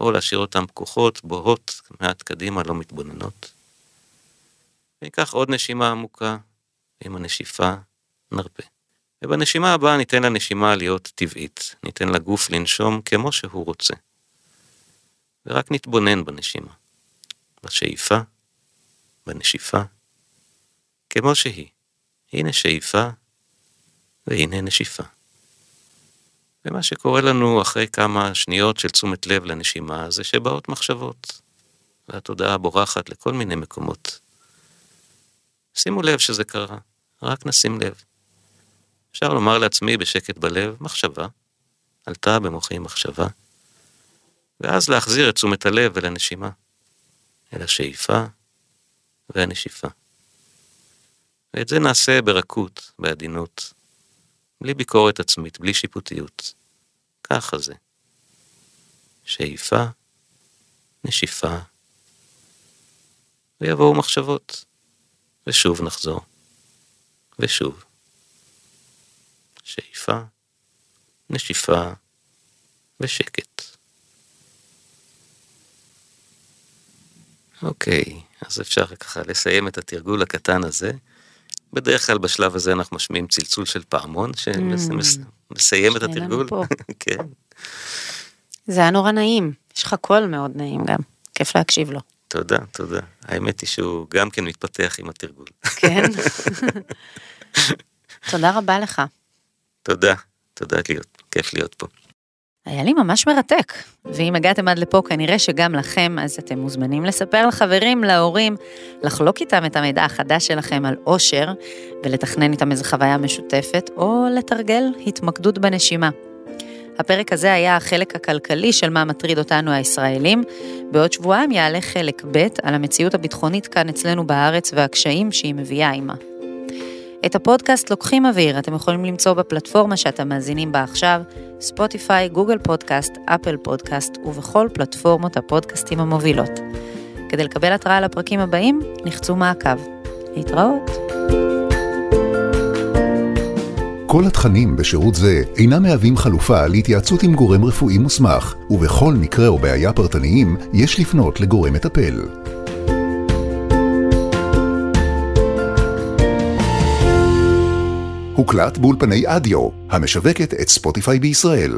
או להשאיר אותן פקוחות, בוהות, מעט קדימה, לא מתבוננות. וניקח עוד נשימה עמוקה, ועם הנשיפה נרפה. ובנשימה הבאה ניתן לנשימה להיות טבעית, ניתן לגוף לנשום כמו שהוא רוצה. ורק נתבונן בנשימה, בשאיפה, בנשיפה, כמו שהיא. הנה שאיפה, והנה נשיפה. ומה שקורה לנו אחרי כמה שניות של תשומת לב לנשימה זה שבאות מחשבות, והתודעה בורחת לכל מיני מקומות. שימו לב שזה קרה, רק נשים לב. אפשר לומר לעצמי בשקט בלב, מחשבה, עלתה במוחי מחשבה, ואז להחזיר את תשומת הלב אל הנשימה, אל השאיפה והנשיפה. ואת זה נעשה ברכות, בעדינות, בלי ביקורת עצמית, בלי שיפוטיות. ככה זה. שאיפה, נשיפה, ויבואו מחשבות, ושוב נחזור, ושוב. שאיפה, נשיפה ושקט. אוקיי, אז אפשר ככה לסיים את התרגול הקטן הזה. בדרך כלל בשלב הזה אנחנו משמיעים צלצול של פעמון שמסיים את התרגול. כן. זה היה נורא נעים, יש לך קול מאוד נעים גם, כיף להקשיב לו. תודה, תודה. האמת היא שהוא גם כן מתפתח עם התרגול. כן? תודה רבה לך. תודה, תודה להיות, כיף להיות פה. היה לי ממש מרתק, ואם הגעתם עד לפה כנראה שגם לכם, אז אתם מוזמנים לספר לחברים, להורים, לחלוק איתם את המידע החדש שלכם על אושר, ולתכנן איתם איזו חוויה משותפת, או לתרגל התמקדות בנשימה. הפרק הזה היה החלק הכלכלי של מה מטריד אותנו הישראלים. בעוד שבועיים יעלה חלק ב' על המציאות הביטחונית כאן אצלנו בארץ והקשיים שהיא מביאה עימה. את הפודקאסט לוקחים אוויר, אתם יכולים למצוא בפלטפורמה שאתם מאזינים בה עכשיו, ספוטיפיי, גוגל פודקאסט, אפל פודקאסט ובכל פלטפורמות הפודקאסטים המובילות. כדי לקבל התראה לפרקים הבאים, נחצו מעקב. להתראות. כל התכנים בשירות זה אינם מהווים חלופה להתייעצות עם גורם רפואי מוסמך, ובכל מקרה או בעיה פרטניים יש לפנות לגורם מטפל. הוקלט באולפני אדיו, המשווקת את ספוטיפיי בישראל.